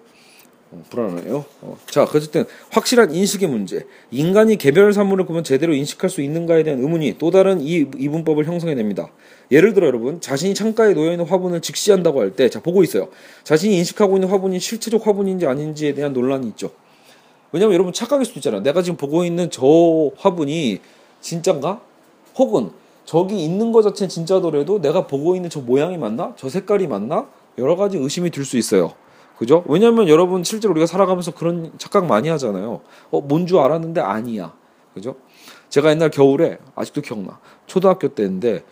어, 불안하네요. 어. 자, 어쨌든 확실한 인식의 문제. 인간이 개별 사물을 보면 제대로 인식할 수 있는가에 대한 의문이 또 다른 이 이분법을 형성해냅니다. 예를 들어 여러분, 자신이 창가에 놓여 있는 화분을 직시한다고 할 때, 자 보고 있어요. 자신이 인식하고 있는 화분이 실체적 화분인지 아닌지에 대한 논란이 있죠. 왜냐면 여러분 착각일 수도 있잖아요. 내가 지금 보고 있는 저 화분이 진짠가? 혹은 저기 있는 것 자체는 진짜더라도 내가 보고 있는 저 모양이 맞나? 저 색깔이 맞나? 여러 가지 의심이 들 수 있어요. 그죠? 왜냐면 여러분 실제로 우리가 살아가면서 그런 착각 많이 하잖아요. 어, 뭔 줄 알았는데 아니야. 그죠? 제가 옛날 겨울에 아직도 기억나. 초등학교 때인데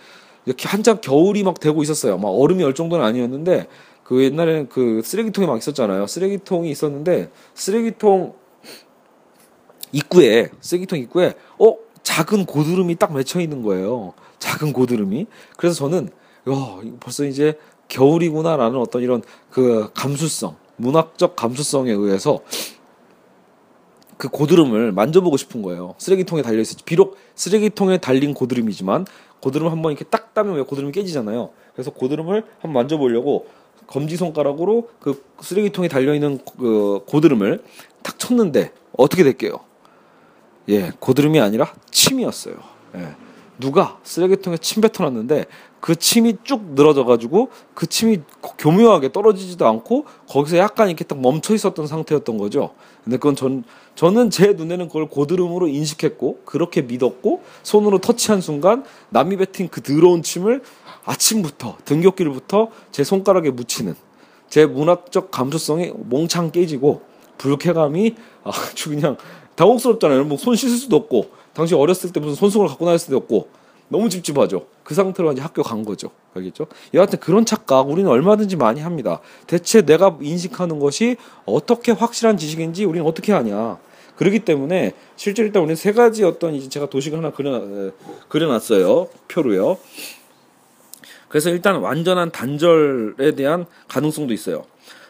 이렇게 한창 겨울이 막 되고 있었어요. 막 얼음이 얼 정도는 아니었는데 그 옛날에는 그 쓰레기통이 막 있었잖아요. 쓰레기통이 있었는데 쓰레기통 입구에 쓰레기통 입구에 어 작은 고드름이 딱 맺혀 있는 거예요. 작은 고드름이. 그래서 저는 야 벌써 이제 겨울이구나라는 어떤 이런 그 감수성, 문학적 감수성에 의해서 그 고드름을 만져보고 싶은 거예요. 쓰레기통에 달려 있었지. 비록 쓰레기통에 달린 고드름이지만 고드름 한번 이렇게 딱 따면 왜 고드름이 깨지잖아요. 그래서 고드름을 한번 만져보려고 검지 손가락으로 그 쓰레기통에 달려 있는 그 고드름을 탁 쳤는데 어떻게 될게요? 예, 고드름이 아니라 침이었어요. 예. 누가 쓰레기통에 침 뱉어놨는데 그 침이 쭉 늘어져 가지고 그 침이 교묘하게 떨어지지도 않고 거기서 약간 이렇게 딱 멈춰 있었던 상태였던 거죠. 근데 그건 전 저는 제 눈에는 그걸 고드름으로 인식했고 그렇게 믿었고 손으로 터치한 순간 남이 뱉은 그 더러운 침을 아침부터 등굣길부터 제 손가락에 묻히는 제 문학적 감수성이 몽창 깨지고 불쾌감이 아주 그냥 당혹스럽잖아요. 뭐손 씻을 수도 없고 당시 어렸을 때 무슨 손수건을 갖고 다닐 수도 없고 너무 찝찝하죠. 그 상태로 이제 학교 간 거죠. 알겠죠? 여하튼 그런 착각 우리는 얼마든지 많이 합니다. 대체 내가 인식하는 것이 어떻게 확실한 지식인지 우리는 어떻게 하냐. 그렇기 때문에 실제 일단 우리는 세 가지 어떤 이제 제가 도식을 하나 그려 그려놨어요. 표로요. 그래서 일단 완전한 단절에 대한 가능성도 있어요.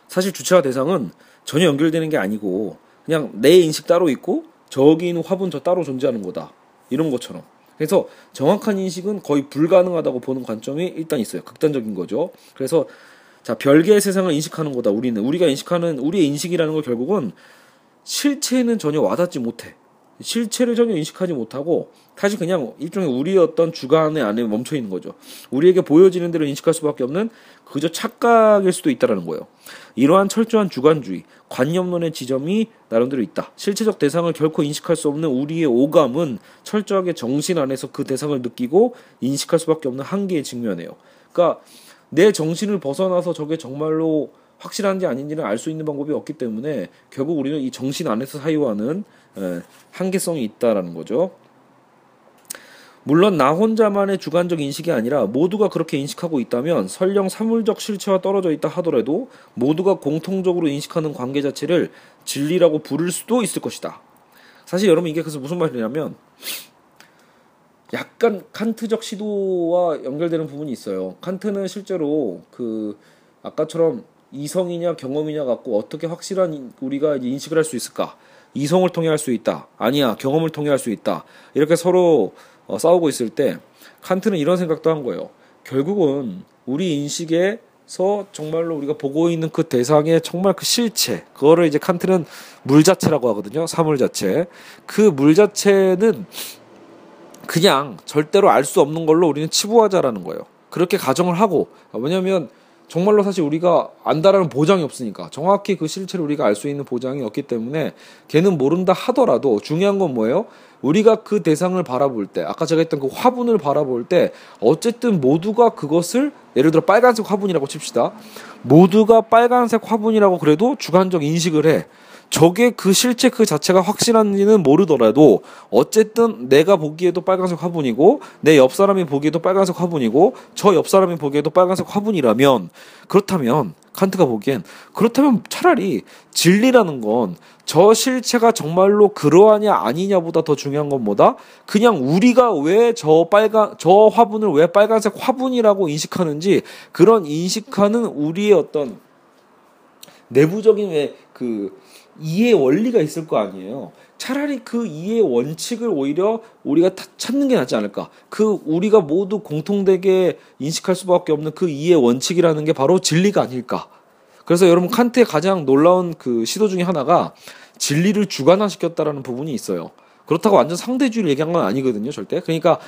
사실 주체와 대상은 전혀 연결되는 게 아니고 그냥 내 인식 따로 있고 저기 있는 화분 저 따로 존재하는 거다. 이런 것처럼. 그래서 정확한 인식은 거의 불가능하다고 보는 관점이 일단 있어요. 극단적인 거죠. 그래서 자 별개의 세상을 인식하는 거다. 우리는 우리가 인식하는 우리의 인식이라는 걸 결국은 실체는 전혀 와닿지 못해. 실체를 전혀 인식하지 못하고 사실 그냥 일종의 우리의 어떤 주관의 안에 멈춰 있는 거죠. 우리에게 보여지는 대로 인식할 수밖에 없는 그저 착각일 수도 있다라는 거예요. 이러한 철저한 주관주의, 관념론의 지점이 나름대로 있다. 실체적 대상을 결코 인식할 수 없는 우리의 오감은 철저하게 정신 안에서 그 대상을 느끼고 인식할 수밖에 없는 한계에 직면해요. 그러니까 내 정신을 벗어나서 저게 정말로 확실한지 아닌지는 알 수 있는 방법이 없기 때문에 결국 우리는 이 정신 안에서 사유하는 한계성이 있다라는 거죠. 물론 나 혼자만의 주관적 인식이 아니라 모두가 그렇게 인식하고 있다면 설령 사물적 실체와 떨어져 있다 하더라도 모두가 공통적으로 인식하는 관계 자체를 진리라고 부를 수도 있을 것이다. 사실 여러분 이게 그래서 무슨 말이냐면 약간 칸트적 시도와 연결되는 부분이 있어요. 칸트는 실제로 그 아까처럼 이성이냐 경험이냐 갖고 어떻게 확실한 우리가 인식을 할 수 있을까? 이성을 통해 할 수 있다. 아니야 경험을 통해 할 수 있다. 이렇게 서로 어, 싸우고 있을 때 칸트는 이런 생각도 한 거예요. 결국은 우리 인식에서 정말로 우리가 보고 있는 그 대상의 정말 그 실체, 그거를 이제 칸트는 물 자체라고 하거든요. 사물 자체. 그 물 자체는 그냥 절대로 알 수 없는 걸로 우리는 치부하자라는 거예요. 그렇게 가정을 하고 왜냐하면 정말로 사실 우리가 안다라는 보장이 없으니까 정확히 그 실체를 우리가 알 수 있는 보장이 없기 때문에 걔는 모른다 하더라도 중요한 건 뭐예요? 우리가 그 대상을 바라볼 때 아까 제가 했던 그 화분을 바라볼 때 어쨌든 모두가 그것을 예를 들어 빨간색 화분이라고 칩시다. 모두가 빨간색 화분이라고 그래도 주관적 인식을 해. 저게 그 실체 그 자체가 확실한지는 모르더라도 어쨌든 내가 보기에도 빨간색 화분이고 내 옆 사람이 보기에도 빨간색 화분이고 저 옆 사람이 보기에도 빨간색 화분이라면 그렇다면 칸트가 보기엔 그렇다면 차라리 진리라는 건 저 실체가 정말로 그러하냐 아니냐보다 더 중요한 건 뭐다? 그냥 우리가 왜 저 빨간 저 화분을 왜 빨간색 화분이라고 인식하는지 그런 인식하는 우리의 어떤 내부적인 왜그 이해 원리가 있을 거 아니에요. 차라리 그 이해 원칙을 오히려 우리가 찾는 게 낫지 않을까. 그 우리가 모두 공통되게 인식할 수밖에 없는 그 이해 원칙이라는 게 바로 진리가 아닐까. 그래서 여러분 칸트의 가장 놀라운 그 시도 중에 하나가 진리를 주관화시켰다라는 부분이 있어요. 그렇다고 완전 상대주의를 얘기한 건 아니거든요, 절대. 그러니까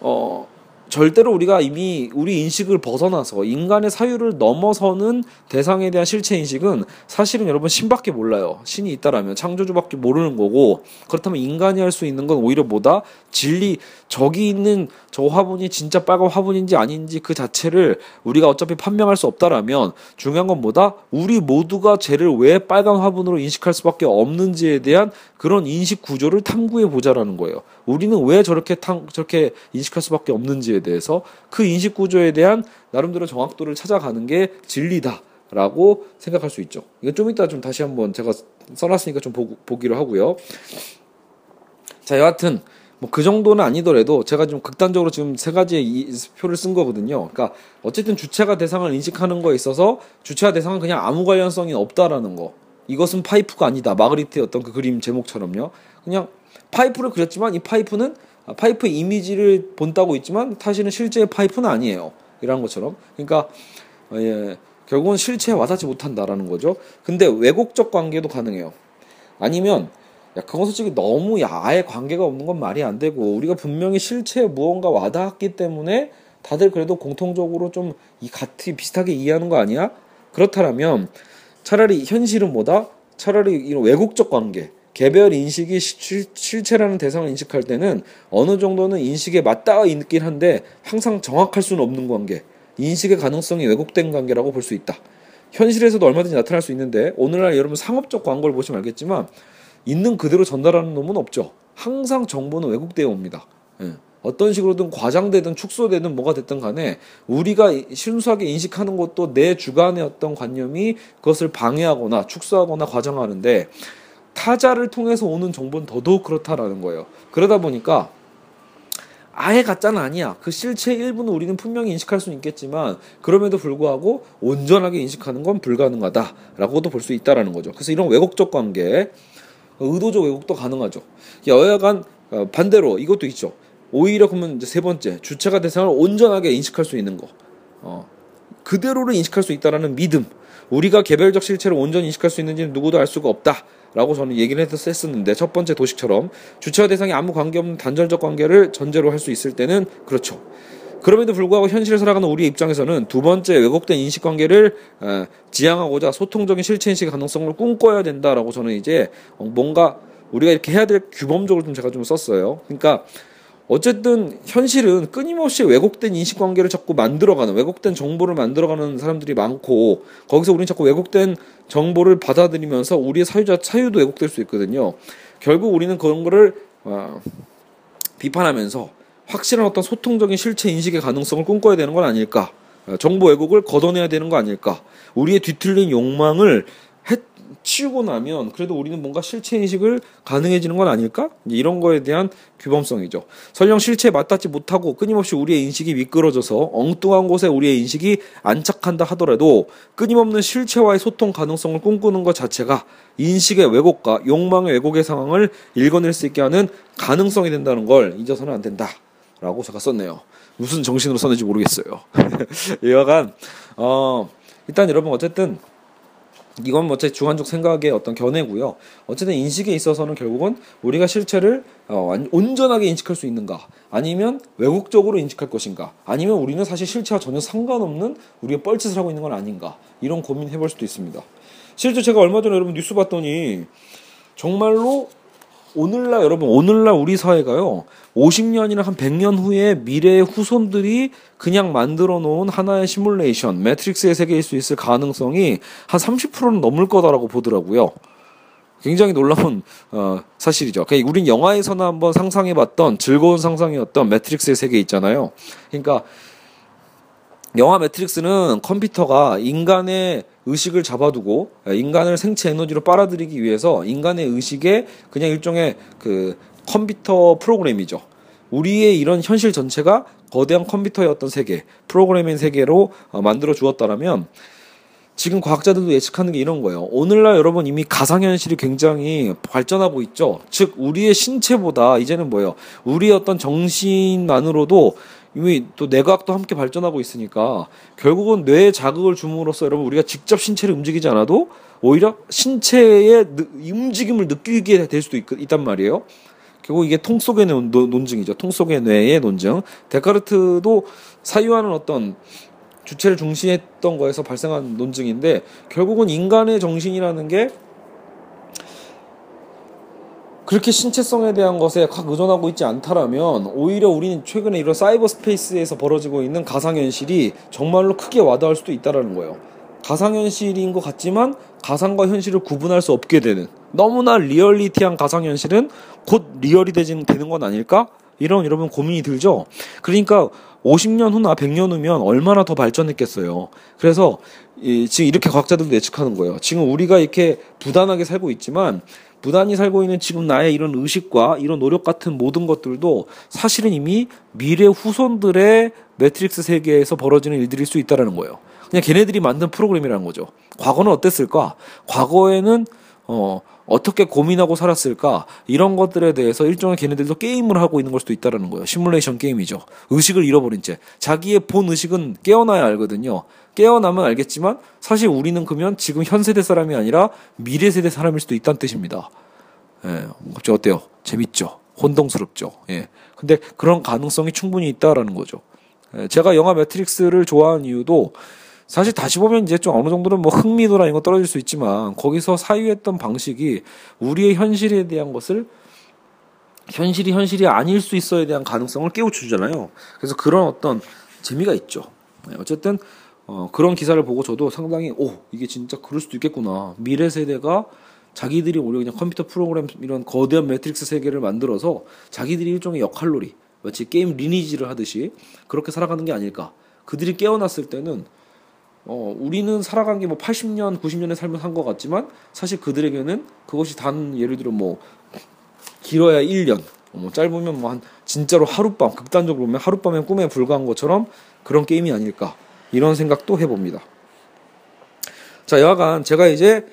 어 절대로 우리가 이미 우리 인식을 벗어나서 인간의 사유를 넘어서는 대상에 대한 실체 인식은 사실은 여러분 신밖에 몰라요. 신이 있다라면 창조주밖에 모르는 거고 그렇다면 인간이 할 수 있는 건 오히려 뭐다? 진리 저기 있는 저 화분이 진짜 빨간 화분인지 아닌지 그 자체를 우리가 어차피 판명할 수 없다라면 중요한 건 뭐다? 우리 모두가 쟤를 왜 빨간 화분으로 인식할 수밖에 없는지에 대한 그런 인식 구조를 탐구해 보자라는 거예요. 우리는 왜 저렇게 탐, 저렇게 인식할 수밖에 없는지에 대해서 그 인식 구조에 대한 나름대로 정확도를 찾아가는 게 진리다 라고 생각할 수 있죠. 이거 좀 이따 좀 다시 한번 제가 써놨으니까 좀 보, 보기로 하고요. 자, 여하튼 뭐 그 정도는 아니더라도 제가 좀 극단적으로 지금 세 가지의 이 표를 쓴 거거든요. 그러니까 어쨌든 주체가 대상을 인식하는 거에 있어서 주체와 대상은 그냥 아무 관련성이 없다라는 거. 이것은 파이프가 아니다. 마그리트의 어떤 그 그림 제목처럼요. 그냥 파이프를 그렸지만 이 파이프는 아, 파이프 이미지를 본다고 있지만 사실은 실제의 파이프는 아니에요. 이런 것처럼. 그러니까 어, 예, 결국은 실체에 와닿지 못한다라는 거죠. 근데 왜곡적 관계도 가능해요. 아니면 야 그건 솔직히 너무 야아예 관계가 없는 건 말이 안 되고 우리가 분명히 실체에 무언가 와닿았기 때문에 다들 그래도 공통적으로 좀 이 같이 비슷하게 이해하는 거 아니야? 그렇다면 차라리 현실은 뭐다? 차라리 이런 왜곡적 관계 개별 인식이 실, 실체라는 대상을 인식할 때는 어느 정도는 인식에 맞닿아 있긴 한데 항상 정확할 수는 없는 관계. 인식의 가능성이 왜곡된 관계라고 볼 수 있다. 현실에서도 얼마든지 나타날 수 있는데 오늘날 여러분 상업적 광고를 보시면 알겠지만 있는 그대로 전달하는 놈은 없죠. 항상 정보는 왜곡되어 옵니다. 예. 어떤 식으로든 과장되든 축소되든 뭐가 됐든 간에 우리가 순수하게 인식하는 것도 내 주관의 어떤 관념이 그것을 방해하거나 축소하거나 과장하는데 타자를 통해서 오는 정보는 더더욱 그렇다라는 거예요. 그러다 보니까 아예 가짜는 아니야. 그 실체의 일부는 우리는 분명히 인식할 수는 있겠지만 그럼에도 불구하고 온전하게 인식하는 건 불가능하다라고도 볼 수 있다라는 거죠. 그래서 이런 왜곡적 관계, 의도적 왜곡도 가능하죠. 여하간 어, 반대로 이것도 있죠. 오히려 그러면 이제 세 번째 주체가 대상을 온전하게 인식할 수 있는 거. 어, 그대로를 인식할 수 있다라는 믿음. 우리가 개별적 실체를 온전히 인식할 수 있는지는 누구도 알 수가 없다. 라고 저는 얘기를 했었는데 첫 번째 도식처럼 주체와 대상이 아무 관계 없는 단절적 관계를 전제로 할 수 있을 때는 그렇죠. 그럼에도 불구하고 현실을 살아가는 우리의 입장에서는 두 번째 왜곡된 인식 관계를 지향하고자 소통적인 실체 인식 가능성을 꿈꿔야 된다라고 저는 이제 뭔가 우리가 이렇게 해야 될 규범적으로 좀 제가 좀 썼어요. 그러니까 어쨌든 현실은 끊임없이 왜곡된 인식관계를 자꾸 만들어가는 왜곡된 정보를 만들어가는 사람들이 많고 거기서 우리는 자꾸 왜곡된 정보를 받아들이면서 우리의 사유자 사유도 왜곡될 수 있거든요. 결국 우리는 그런 거를 어, 비판하면서 확실한 어떤 소통적인 실체 인식의 가능성을 꿈꿔야 되는 건 아닐까? 어, 정보 왜곡을 걷어내야 되는 거 아닐까? 우리의 뒤틀린 욕망을 치우고 나면 그래도 우리는 뭔가 실체 인식을 가능해지는 건 아닐까? 이런 거에 대한 규범성이죠. 설령 실체에 맞닿지 못하고 끊임없이 우리의 인식이 미끄러져서 엉뚱한 곳에 우리의 인식이 안착한다 하더라도 끊임없는 실체와의 소통 가능성을 꿈꾸는 것 자체가 인식의 왜곡과 욕망의 왜곡의 상황을 읽어낼 수 있게 하는 가능성이 된다는 걸 잊어서는 안 된다. 라고 제가 썼네요. 무슨 정신으로 썼는지 모르겠어요. 여하간, 어, 일단 여러분 어쨌든 이건 뭐제 주관적 생각의 어떤 견해고요. 어쨌든 인식에 있어서는 결국은 우리가 실체를 어, 온전하게 인식할 수 있는가, 아니면 왜곡적으로 인식할 것인가, 아니면 우리는 사실 실체와 전혀 상관없는 우리가 뻘짓을 하고 있는 건 아닌가 이런 고민해 볼 수도 있습니다. 실제 제가 얼마 전에 여러분 뉴스 봤더니 정말로 오늘날 여러분 오늘날 우리 사회가요 50년이나 한 100년 후에 미래의 후손들이 그냥 만들어 놓은 하나의 시뮬레이션 매트릭스의 세계일 수 있을 가능성이 한 30%는 넘을 거다라고 보더라고요. 굉장히 놀라운 어, 사실이죠. 그러니까 우린 영화에서나 한번 상상해봤던 즐거운 상상이었던 매트릭스의 세계 있잖아요. 그러니까 영화 매트릭스는 컴퓨터가 인간의 의식을 잡아두고 인간을 생체 에너지로 빨아들이기 위해서 인간의 의식에 그냥 일종의 그 컴퓨터 프로그램이죠. 우리의 이런 현실 전체가 거대한 컴퓨터의 어떤 세계, 프로그램인 세계로 어, 만들어 주었다라면 지금 과학자들도 예측하는 게 이런 거예요. 오늘날 여러분 이미 가상현실이 굉장히 발전하고 있죠. 즉, 우리의 신체보다 이제는 뭐예요? 우리의 어떤 정신만으로도 이미 또 뇌과학도 함께 발전하고 있으니까 결국은 뇌에 자극을 줌으로써 여러분 우리가 직접 신체를 움직이지 않아도 오히려 신체의 움직임을 느끼게 될 수도 있, 단 말이에요. 결국 이게 통 속의 논, 논증이죠. 통 속의 뇌의 논증. 데카르트도 사유하는 어떤 주체를 중시했던 거에서 발생한 논증인데 결국은 인간의 정신이라는 게 그렇게 신체성에 대한 것에 확 의존하고 있지 않다라면 오히려 우리는 최근에 이런 사이버 스페이스에서 벌어지고 있는 가상현실이 정말로 크게 와닿을 수도 있다라는 거예요. 가상현실인 것 같지만 가상과 현실을 구분할 수 없게 되는 너무나 리얼리티한 가상현실은 곧 real이 되는 건 아닐까? 이런 여러분 고민이 들죠? 그러니까 50년 후나 100년 후면 얼마나 더 발전했겠어요. 그래서 이, 지금 이렇게 과학자들도 예측하는 거예요. 지금 우리가 이렇게 부단하게 살고 있지만 부단히 살고 있는 지금 나의 이런 의식과 이런 노력 같은 모든 것들도 사실은 이미 미래 후손들의 매트릭스 세계에서 벌어지는 일들일 수 있다라는 거예요. 그냥 걔네들이 만든 프로그램이라는 거죠. 과거는 어땠을까? 과거에는 어, 어떻게 고민하고 살았을까? 이런 것들에 대해서 일종의 걔네들도 게임을 하고 있는 걸 수도 있다라는 거예요. 시뮬레이션 게임이죠. 의식을 잃어버린 채. 자기의 본 의식은 깨어나야 알거든요. 깨어나면 알겠지만 사실 우리는 그러면 지금 현 세대 사람이 아니라 미래 세대 사람일 수도 있다는 뜻입니다. 예, 갑자기 어때요? 재밌죠? 혼동스럽죠? 예. 근데 그런 가능성이 충분히 있다라는 거죠. 예, 제가 영화 매트릭스를 좋아하는 이유도 사실 다시 보면 이제 좀 어느 정도는 뭐 흥미도나 이런 거 떨어질 수 있지만 거기서 사유했던 방식이 우리의 현실에 대한 것을 현실이 현실이 아닐 수 있어에 대한 가능성을 깨우쳐주잖아요. 그래서 그런 어떤 재미가 있죠. 네, 어쨌든 어, 그런 기사를 보고 저도 상당히 오 이게 진짜 그럴 수도 있겠구나. 미래 세대가 자기들이 오히려 그냥 컴퓨터 프로그램 이런 거대한 매트릭스 세계를 만들어서 자기들이 일종의 역할놀이 마치 게임 리니지를 하듯이 그렇게 살아가는 게 아닐까. 그들이 깨어났을 때는 어, 우리는 살아간 게 뭐 80년, 90년의 삶을 산 것 같지만 사실 그들에게는 그것이 단 예를 들어 뭐 길어야 1년, 뭐 짧으면 뭐 한 진짜로 하룻밤, 극단적으로 보면 하룻밤의 꿈에 불과한 것처럼 그런 게임이 아닐까. 이런 생각도 해봅니다. 자, 여하간 제가 이제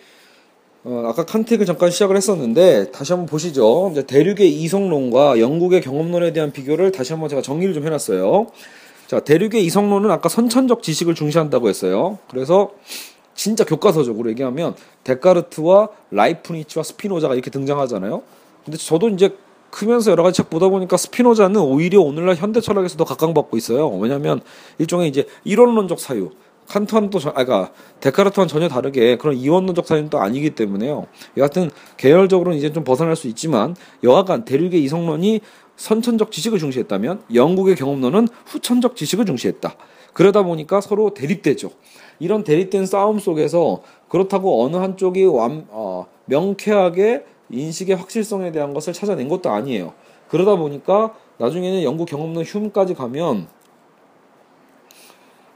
어, 아까 얘기를 잠깐 시작을 했었는데 다시 한번 보시죠. 대륙의 이성론과 영국의 경험론에 대한 비교를 다시 한번 제가 정리를 좀 해놨어요. 자, 대륙의 이성론은 아까 선천적 지식을 중시한다고 했어요. 그래서 진짜 교과서적으로 얘기하면 데카르트와 라이프니츠와 스피노자가 이렇게 등장하잖아요. 근데 저도 이제 크면서 여러 가지 책 보다 보니까 스피노자는 오히려 오늘날 현대 철학에서 더 각광받고 있어요. 왜냐하면 일종의 이제 이론론적 사유, 칸트와는 또, 저, 아, 그니까, 데카르트와는 전혀 다르게 그런 이원론적 사유는 또 아니기 때문에요. 여하튼, 계열적으로는 이제 좀 벗어날 수 있지만, 여하간 대륙의 이성론이 선천적 지식을 중시했다면, 영국의 경험론은 후천적 지식을 중시했다. 그러다 보니까 서로 대립되죠. 이런 대립된 싸움 속에서 그렇다고 어느 한쪽이 완, 어, 명쾌하게 인식의 확실성에 대한 것을 찾아낸 것도 아니에요. 그러다 보니까 나중에는 영국 경험론 휴문까지 가면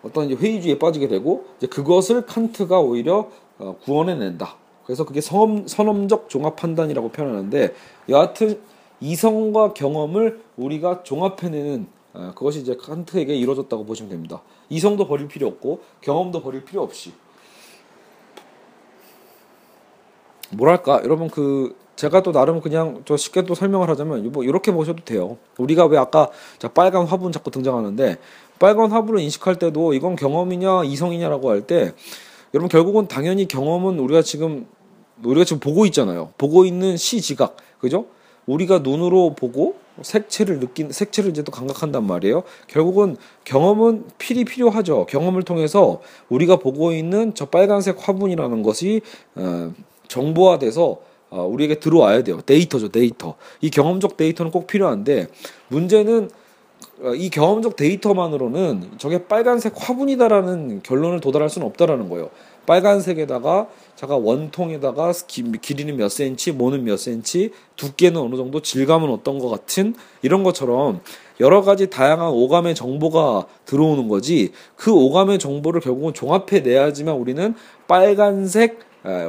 어떤 이제 회의주의에 빠지게 되고 이제 그것을 칸트가 오히려 어, 구원해낸다. 그래서 그게 선, 선험적 종합 판단이라고 표현하는데 여하튼 이성과 경험을 우리가 종합해내는 어, 그것이 이제 칸트에게 이루어졌다고 보시면 됩니다. 이성도 버릴 필요 없고 경험도 버릴 필요 없이 뭐랄까 여러분 그 제가 또 나름 그냥 저 쉽게 또 설명을 하자면 뭐 이렇게 보셔도 돼요. 우리가 왜 아까 자 빨간 화분 자꾸 등장하는데 빨간 화분을 인식할 때도 이건 경험이냐 이성이냐라고 할 때 여러분 결국은 당연히 경험은 우리가 지금 우리가 지금 보고 있잖아요. 보고 있는 시지각 그죠? 우리가 눈으로 보고 색채를 느낀 색채를 이제 또 감각한단 말이에요. 결국은 경험은 필히 필요하죠. 경험을 통해서 우리가 보고 있는 저 빨간색 화분이라는 것이 어, 정보화돼서 어, 우리에게 들어와야 돼요. 데이터죠, 데이터. 이 경험적 데이터는 꼭 필요한데 문제는 어, 이 경험적 데이터만으로는 저게 빨간색 화분이다라는 결론을 도달할 수는 없다라는 거예요. 빨간색에다가 자가 원통에다가 기, 길이는 몇 센치, 모는 몇 센치, 두께는 어느 정도, 질감은 어떤 것 같은 이런 것처럼 여러 가지 다양한 오감의 정보가 들어오는 거지 그 오감의 정보를 결국은 종합해 내야지만 우리는 빨간색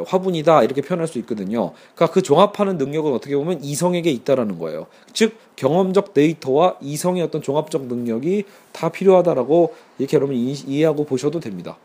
화분이다 이렇게 표현할 수 있거든요. 그러니까 그 종합하는 능력은 어떻게 보면 이성에게 있다라는 거예요. 즉 경험적 데이터와 이성의 어떤 종합적 능력이 다 필요하다라고 이렇게 여러분 이해하고 보셔도 됩니다.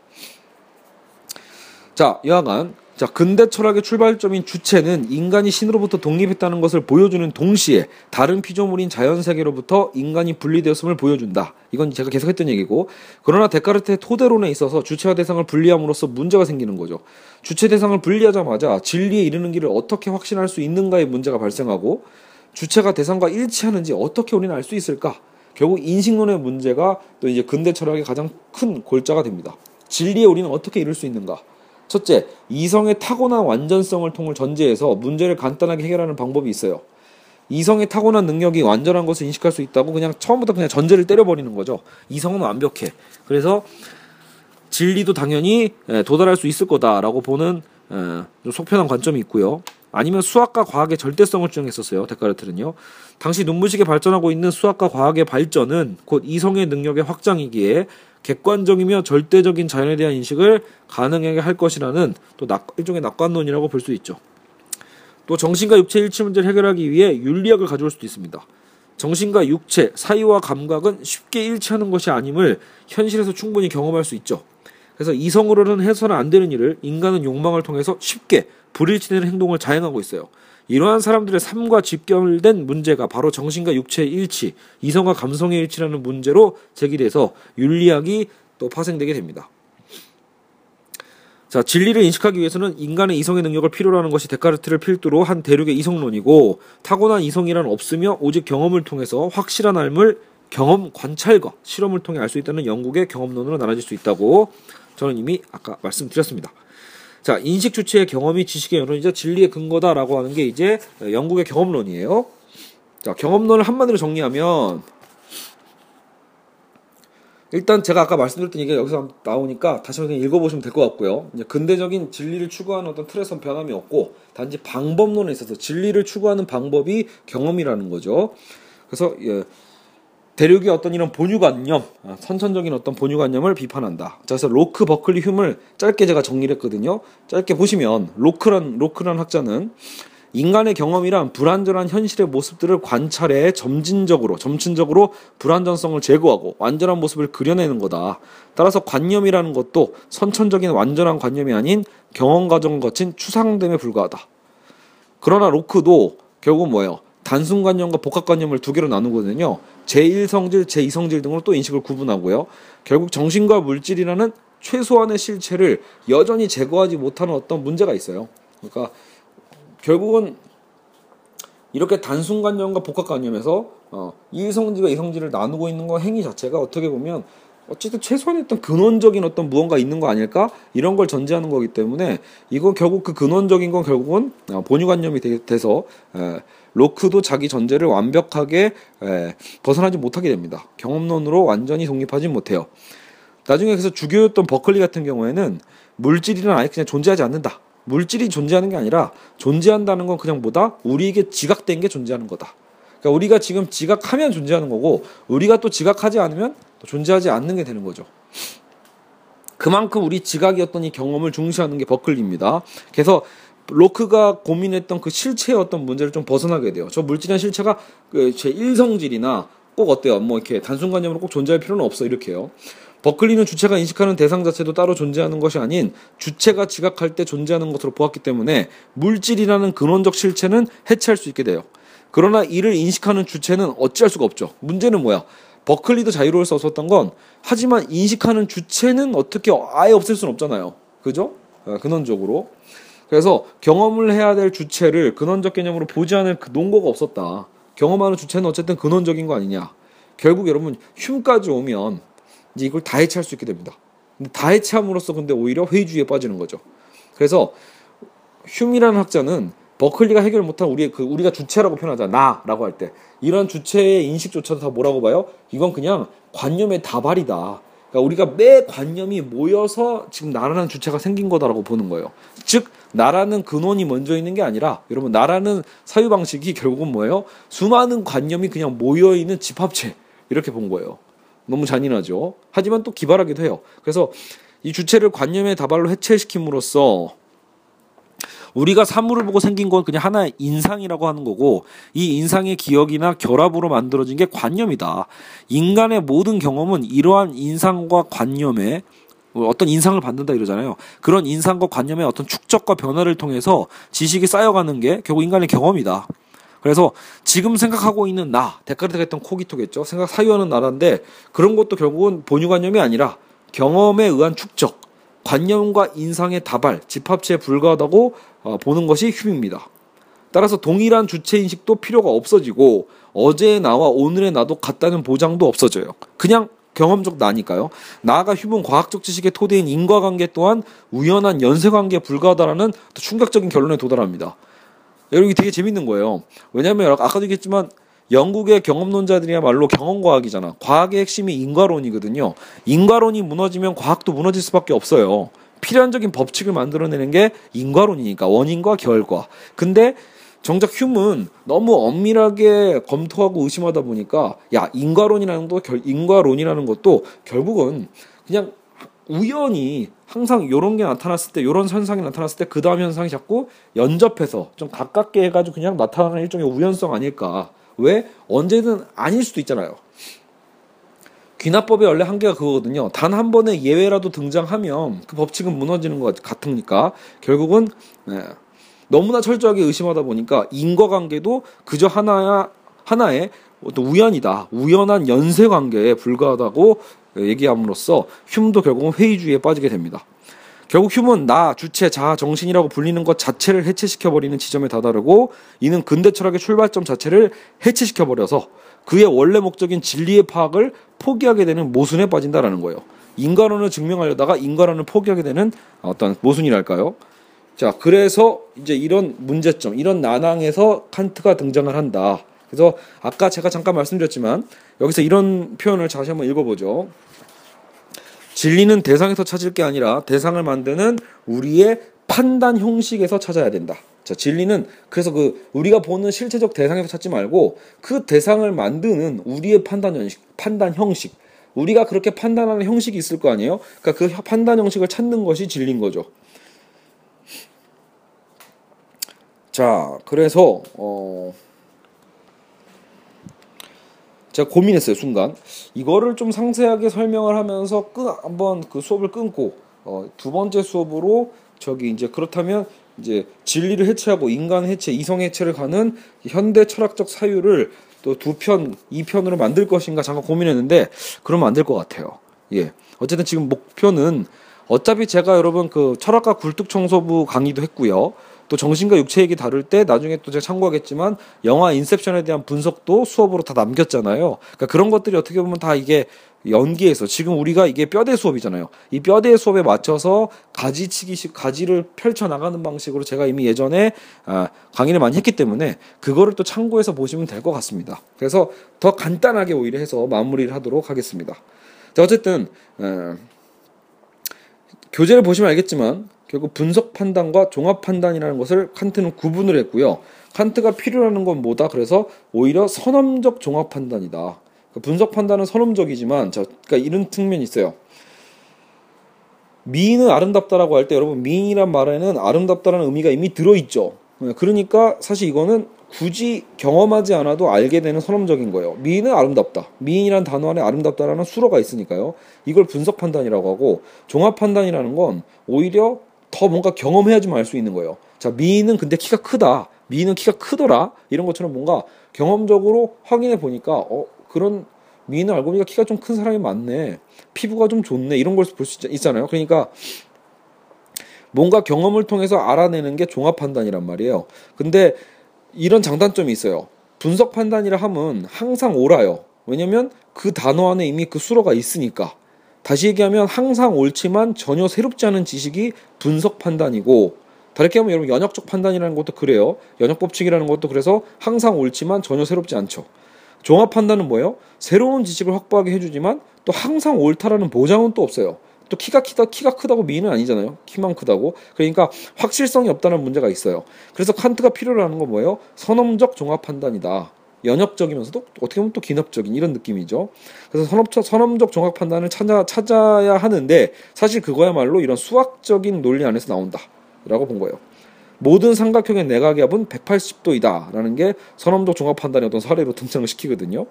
자, 여하간 자, 근대 철학의 출발점인 주체는 인간이 신으로부터 독립했다는 것을 보여주는 동시에 다른 피조물인 자연 세계로부터 인간이 분리되었음을 보여준다. 이건 제가 계속했던 얘기고 그러나 데카르트의 토대론에 있어서 주체와 대상을 분리함으로써 문제가 생기는 거죠. 주체 대상을 분리하자마자 진리에 이르는 길을 어떻게 확신할 수 있는가의 문제가 발생하고 주체가 대상과 일치하는지 어떻게 우리는 알 수 있을까? 결국 인식론의 문제가 또 이제 근대 철학의 가장 큰 골자가 됩니다. 진리에 우리는 어떻게 이룰 수 있는가? 첫째, 이성의 타고난 완전성을 통을 전제해서 문제를 간단하게 해결하는 방법이 있어요. 이성의 타고난 능력이 완전한 것을 인식할 수 있다고 그냥 처음부터 그냥 전제를 때려버리는 거죠. 이성은 완벽해. 그래서 진리도 당연히 예, 도달할 수 있을 거다라고 보는 예, 좀 속편한 관점이 있고요. 아니면 수학과 과학의 절대성을 주장했었어요. 데카르트는요. 당시 눈부시게 발전하고 있는 수학과 과학의 발전은 곧 이성의 능력의 확장이기에 객관적이며 절대적인 자연에 대한 인식을 가능하게 할 것이라는 또 낙, 일종의 낙관론이라고 볼 수 있죠. 또 정신과 육체 일치 문제를 해결하기 위해 윤리학을 가져올 수도 있습니다. 정신과 육체, 사이와 감각은 쉽게 일치하는 것이 아님을 현실에서 충분히 경험할 수 있죠. 그래서 이성으로는 해서는 안 되는 일을 인간은 욕망을 통해서 쉽게 불일치되는 행동을 자행하고 있어요. 이러한 사람들의 삶과 직결된 문제가 바로 정신과 육체의 일치, 이성과 감성의 일치라는 문제로 제기돼서 윤리학이 또 파생되게 됩니다. 자, 진리를 인식하기 위해서는 인간의 이성의 능력을 필요로 하는 것이 데카르트를 필두로 한 대륙의 이성론이고 타고난 이성이란 없으며 오직 경험을 통해서 확실한 삶을 경험 관찰과 실험을 통해 알 수 있다는 영국의 경험론으로 나눠질 수 있다고 저는 이미 아까 말씀드렸습니다. 자, 인식 주체의 경험이 지식의 여론이자 진리의 근거다라고 하는 게 이제 영국의 경험론이에요. 자, 경험론을 한마디로 정리하면 일단 제가 아까 말씀드렸던 얘기가 여기서 나오니까 다시 한번 읽어보시면 될 것 같고요. 이제 근대적인 진리를 추구하는 어떤 틀에선 변함이 없고 단지 방법론에 있어서 진리를 추구하는 방법이 경험이라는 거죠. 그래서 예, 대륙의 어떤 이런 본유관념, 아, 선천적인 어떤 본유관념을 비판한다. 자, 그래서 로크, 버클리, 흉을 짧게 제가 정리를 했거든요. 짧게 보시면 로크란 로크란 학자는 인간의 경험이란 불완전한 현실의 모습들을 관찰해 점진적으로, 점진적으로 불완전성을 제거하고 완전한 모습을 그려내는 거다. 따라서 관념이라는 것도 선천적인 완전한 관념이 아닌 경험 과정을 거친 추상됨에 불과하다. 그러나 로크도 결국 뭐예요? 단순관념과 복합관념을 두 개로 나누거든요. 제1성질, 제2성질 등으로 또 인식을 구분하고요. 결국 정신과 물질이라는 최소한의 실체를 여전히 제거하지 못하는 어떤 문제가 있어요. 그러니까 결국은 이렇게 단순관념과 복합관념에서 어, 이성질과 이성질을 나누고 있는 거 행위 자체가 어떻게 보면 어쨌든 최소한의 어떤 근원적인 어떤 무언가 있는 거 아닐까 이런 걸 전제하는 거기 때문에 이건 결국 그 근원적인 건 결국은 어, 본유관념이 돼서 에, 로크도 자기 전제를 완벽하게 에, 벗어나지 못하게 됩니다. 경험론으로 완전히 독립하지 못해요. 나중에 그래서 주교였던 버클리 같은 경우에는 물질이란 아예 그냥 존재하지 않는다. 물질이 존재하는 게 아니라 존재한다는 건 그냥 뭐다? 우리에게 지각된 게 존재하는 거다. 그러니까 우리가 지금 지각하면 존재하는 거고 우리가 또 지각하지 않으면 또 존재하지 않는 게 되는 거죠. 그만큼 우리 지각이었던 이 경험을 중시하는 게 버클리입니다. 그래서 로크가 고민했던 그 실체의 어떤 문제를 좀 벗어나게 돼요. 저 물질이란 실체가 그제 일성질이나 꼭 어때요? 뭐 이렇게 단순관념으로 꼭 존재할 필요는 없어 이렇게요. 버클리는 주체가 인식하는 대상 자체도 따로 존재하는 것이 아닌 주체가 지각할 때 존재하는 것으로 보았기 때문에 물질이라는 근원적 실체는 해체할 수 있게 돼요. 그러나 이를 인식하는 주체는 어찌할 수가 없죠. 문제는 뭐야? 버클리도 자유로울 수 없었던 건 하지만 인식하는 주체는 어떻게 아예 없앨 수는 없잖아요. 그죠? 어, 근원적으로. 그래서 경험을 해야 될 주체를 근원적 개념으로 보지 않을 그 논거가 없었다. 경험하는 주체는 어쨌든 근원적인 거 아니냐. 결국 여러분 흉까지 오면 이제 이걸 다 해체할 수 있게 됩니다. 근데 다 해체함으로써 근데 오히려 회의주의에 빠지는 거죠. 그래서 흉이라는 학자는 버클리가 해결 못한 우리 그 우리가 주체라고 표현하자 나라고 할 때 이런 주체의 인식조차도 다 뭐라고 봐요? 이건 그냥 관념의 다발이다. 그러니까 우리가 매 관념이 모여서 지금 나라는 주체가 생긴 거다라고 보는 거예요. 즉 나라는 근원이 먼저 있는 게 아니라 여러분 나라는 사유 방식이 결국은 뭐예요? 수많은 관념이 그냥 모여 있는 집합체 이렇게 본 거예요. 너무 잔인하죠. 하지만 또 기발하기도 해요. 그래서 이 주체를 관념의 다발로 해체시킴으로써 우리가 사물을 보고 생긴 건 그냥 하나의 인상이라고 하는 거고 이 인상의 기억이나 결합으로 만들어진 게 관념이다. 인간의 모든 경험은 이러한 인상과 관념에 어떤 인상을 받는다 이러잖아요. 그런 인상과 관념의 어떤 축적과 변화를 통해서 지식이 쌓여가는 게 결국 인간의 경험이다. 그래서 지금 생각하고 있는 나, 데카르트가 했던 코기토겠죠. 생각 사유하는 나라인데 그런 것도 결국은 본유관념이 아니라 경험에 의한 축적, 관념과 인상의 다발, 집합체에 불과하다고 어, 보는 것이 휴입니다. 따라서 동일한 주체 인식도 필요가 없어지고 어제의 나와 오늘의 나도 같다는 보장도 없어져요. 그냥 경험적 나니까요. 나아가 휴문 과학적 지식의 토대인 인과관계 또한 우연한 연쇄관계에 불과하다라는 충격적인 결론에 도달합니다. 여러분 되게 재밌는 거예요. 왜냐하면 아까도 얘기했지만 영국의 경험론자들이야말로 경험과학이잖아. 과학의 핵심이 인과론이거든요. 인과론이 무너지면 과학도 무너질 수밖에 없어요. 필연적인 법칙을 만들어내는 게 인과론이니까 원인과 결과. 근데 정작 휴문 너무 엄밀하게 검토하고 의심하다 보니까 야 인과론이라는 것도 결, 인과론이라는 것도 결국은 그냥 우연히 항상 이런 게 나타났을 때 이런 현상이 나타났을 때 그 다음 현상이 자꾸 연접해서 좀 가깝게 해가지고 그냥 나타나는 일종의 우연성 아닐까. 왜? 언제든 아닐 수도 있잖아요. 귀납법의 원래 한계가 그거거든요. 단 한 번의 예외라도 등장하면 그 법칙은 무너지는 것 같으니까. 결국은 네, 너무나 철저하게 의심하다 보니까 인과관계도 그저 하나야 하나의 어떤 우연이다, 우연한 연쇄 관계에 불과하다고 얘기함으로써 흉도 결국은 회의주의에 빠지게 됩니다. 결국 흉은 나, 주체, 자아, 정신이라고 불리는 것 자체를 해체시켜버리는 지점에 다다르고 이는 근대 철학의 출발점 자체를 해체시켜버려서 그의 원래 목적인 진리의 파악을 포기하게 되는 모순에 빠진다라는 거예요. 인간론을 증명하려다가 인간론을 포기하게 되는 어떤 모순이랄까요? 자, 그래서 이제 이런 문제점, 이런 난항에서 칸트가 등장을 한다. 그래서 아까 제가 잠깐 말씀드렸지만 여기서 이런 표현을 다시 한번 읽어보죠. 진리는 대상에서 찾을 게 아니라 대상을 만드는 우리의 판단 형식에서 찾아야 된다. 자, 진리는 그래서 그 우리가 보는 실체적 대상에서 찾지 말고 그 대상을 만드는 우리의 판단 형식, 판단 형식. 우리가 그렇게 판단하는 형식이 있을 거 아니에요? 그러니까 그 판단 형식을 찾는 것이 진리인 거죠. 자, 그래서 어 제가 고민했어요 순간 이거를 좀 상세하게 설명을 하면서 끄 한번 그 수업을 끊고 어, 두 번째 수업으로 저기 이제 그렇다면 이제 진리를 해체하고 인간 해체, 이성 해체를 가는 현대 철학적 사유를 또 두 편, 이 편으로 만들 것인가 잠깐 고민했는데 그러면 안 될 것 같아요. 예. 어쨌든 지금 목표는 어차피 제가 여러분 그 철학과 굴뚝 청소부 강의도 했고요. 또 정신과 육체 얘기 다룰 때 나중에 또 제가 참고하겠지만 영화 인셉션에 대한 분석도 수업으로 다 남겼잖아요. 그러니까 그런 것들이 어떻게 보면 다 이게 연기해서 지금 우리가 이게 뼈대 수업이잖아요. 이 뼈대 수업에 맞춰서 가지치기식 가지를 펼쳐 나가는 방식으로 제가 이미 예전에 아, 강의를 많이 했기 때문에 그거를 또 참고해서 보시면 될 것 같습니다. 그래서 더 간단하게 오히려 해서 마무리를 하도록 하겠습니다. 자 어쨌든 어, 교재를 보시면 알겠지만 결국 분석 판단과 종합 판단이라는 것을 칸트는 구분을 했고요. 칸트가 필요로 하는 건 뭐다? 그래서 오히려 선험적 종합 판단이다. 그러니까 분석 판단은 선험적이지만 자, 그러니까 이런 측면이 있어요. 미인은 아름답다라고 할 때 여러분 미인이란 말에는 아름답다라는 의미가 이미 들어있죠. 그러니까 사실 이거는 굳이 경험하지 않아도 알게 되는 선험적인 거예요. 미인은 아름답다. 미인이란 단어 안에 아름답다라는 수로가 있으니까요. 이걸 분석 판단이라고 하고 종합 판단이라는 건 오히려 더 뭔가 경험해야지만 알 수 있는 거예요. 자, 미인은 근데 키가 크다. 미인은 키가 크더라. 이런 것처럼 뭔가 경험적으로 확인해 보니까 어 그런 미인은 알고 보니까 키가 좀 큰 사람이 많네. 피부가 좀 좋네. 이런 걸 볼 수 있잖아요. 그러니까 뭔가 경험을 통해서 알아내는 게 종합 판단이란 말이에요. 근데 이런 장단점이 있어요. 분석 판단이라 하면 항상 옳아요. 왜냐면 그 단어 안에 이미 그 수로가 있으니까. 다시 얘기하면 항상 옳지만 전혀 새롭지 않은 지식이 분석 판단이고 다르게 하면 여러분 연역적 판단이라는 것도 그래요. 연역 법칙이라는 것도 그래서 항상 옳지만 전혀 새롭지 않죠. 종합 판단은 뭐예요? 새로운 지식을 확보하게 해주지만 또 항상 옳다라는 보장은 또 없어요. 또 키가 키다 키가 크다고 미인은 아니잖아요. 키만 크다고. 그러니까 확실성이 없다는 문제가 있어요. 그래서 칸트가 필요로 하는 건 뭐예요? 선험적 종합 판단이다. 연역적이면서도 어떻게 보면 또 기업적인 이런 느낌이죠. 그래서 선업적, 선험적 종합 판단을 찾아, 찾아야 하는데 사실 그거야말로 이런 수학적인 논리 안에서 나온다라고 본 거예요. 모든 삼각형의 내각압은 180도이다라는 게 선험적 종합 판단의 어떤 사례로 등장을 시키거든요.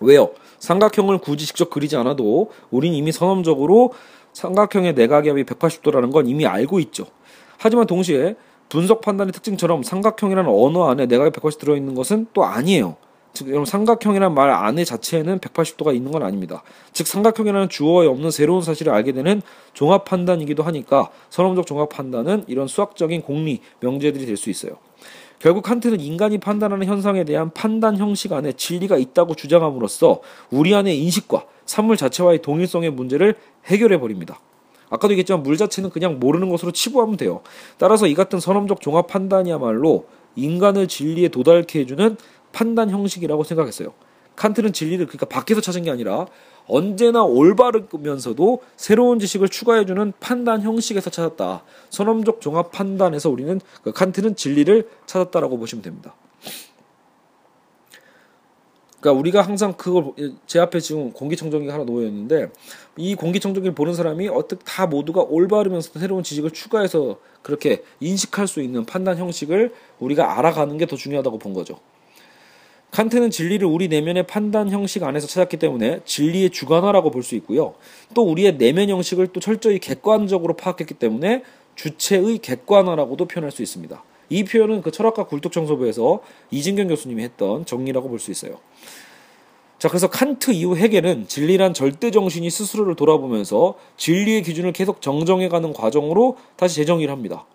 왜요? 삼각형을 굳이 직접 그리지 않아도 우린 이미 선험적으로 삼각형의 내각압이 180도라는 건 이미 알고 있죠. 하지만 동시에 분석 판단의 특징처럼 삼각형이라는 언어 안에 내각이 180 들어있는 것은 또 아니에요. 즉, 여러분 삼각형이라는 말 안에 자체에는 180도가 있는 건 아닙니다. 즉, 삼각형이라는 주어에 없는 새로운 사실을 알게 되는 종합 판단이기도 하니까 선험적 종합 판단은 이런 수학적인 공리, 명제들이 될 수 있어요. 결국 칸트는 인간이 판단하는 현상에 대한 판단 형식 안에 진리가 있다고 주장함으로써 우리 안의 인식과 산물 자체와의 동일성의 문제를 해결해 버립니다. 아까도 얘기했지만 물 자체는 그냥 모르는 것으로 치부하면 돼요. 따라서 이 같은 선험적 종합 판단이야말로 인간을 진리에 도달케 해주는 판단 형식이라고 생각했어요. 칸트는 진리를 그러니까 밖에서 찾은 게 아니라 언제나 올바르면서도 새로운 지식을 추가해주는 판단 형식에서 찾았다. 선험적 종합 판단에서 우리는 그 칸트는 진리를 찾았다라고 보시면 됩니다. 그러니까 우리가 항상 그걸 제 앞에 지금 공기청정기가 하나 놓여 있는데 이 공기청정기를 보는 사람이 어떻게 다 모두가 올바르면서 새로운 지식을 추가해서 그렇게 인식할 수 있는 판단 형식을 우리가 알아가는 게 더 중요하다고 본 거죠. 칸트는 진리를 우리 내면의 판단 형식 안에서 찾았기 때문에 진리의 주관화라고 볼 수 있고요. 또 우리의 내면 형식을 또 철저히 객관적으로 파악했기 때문에 주체의 객관화라고도 표현할 수 있습니다. 이 표현은 그 철학과 굴뚝청소부에서 이진경 교수님이 했던 정리라고 볼 수 있어요. 자, 그래서 칸트 이후 해겔은 진리란 절대 정신이 스스로를 돌아보면서 진리의 기준을 계속 정정해가는 과정으로 다시 재정의를 합니다.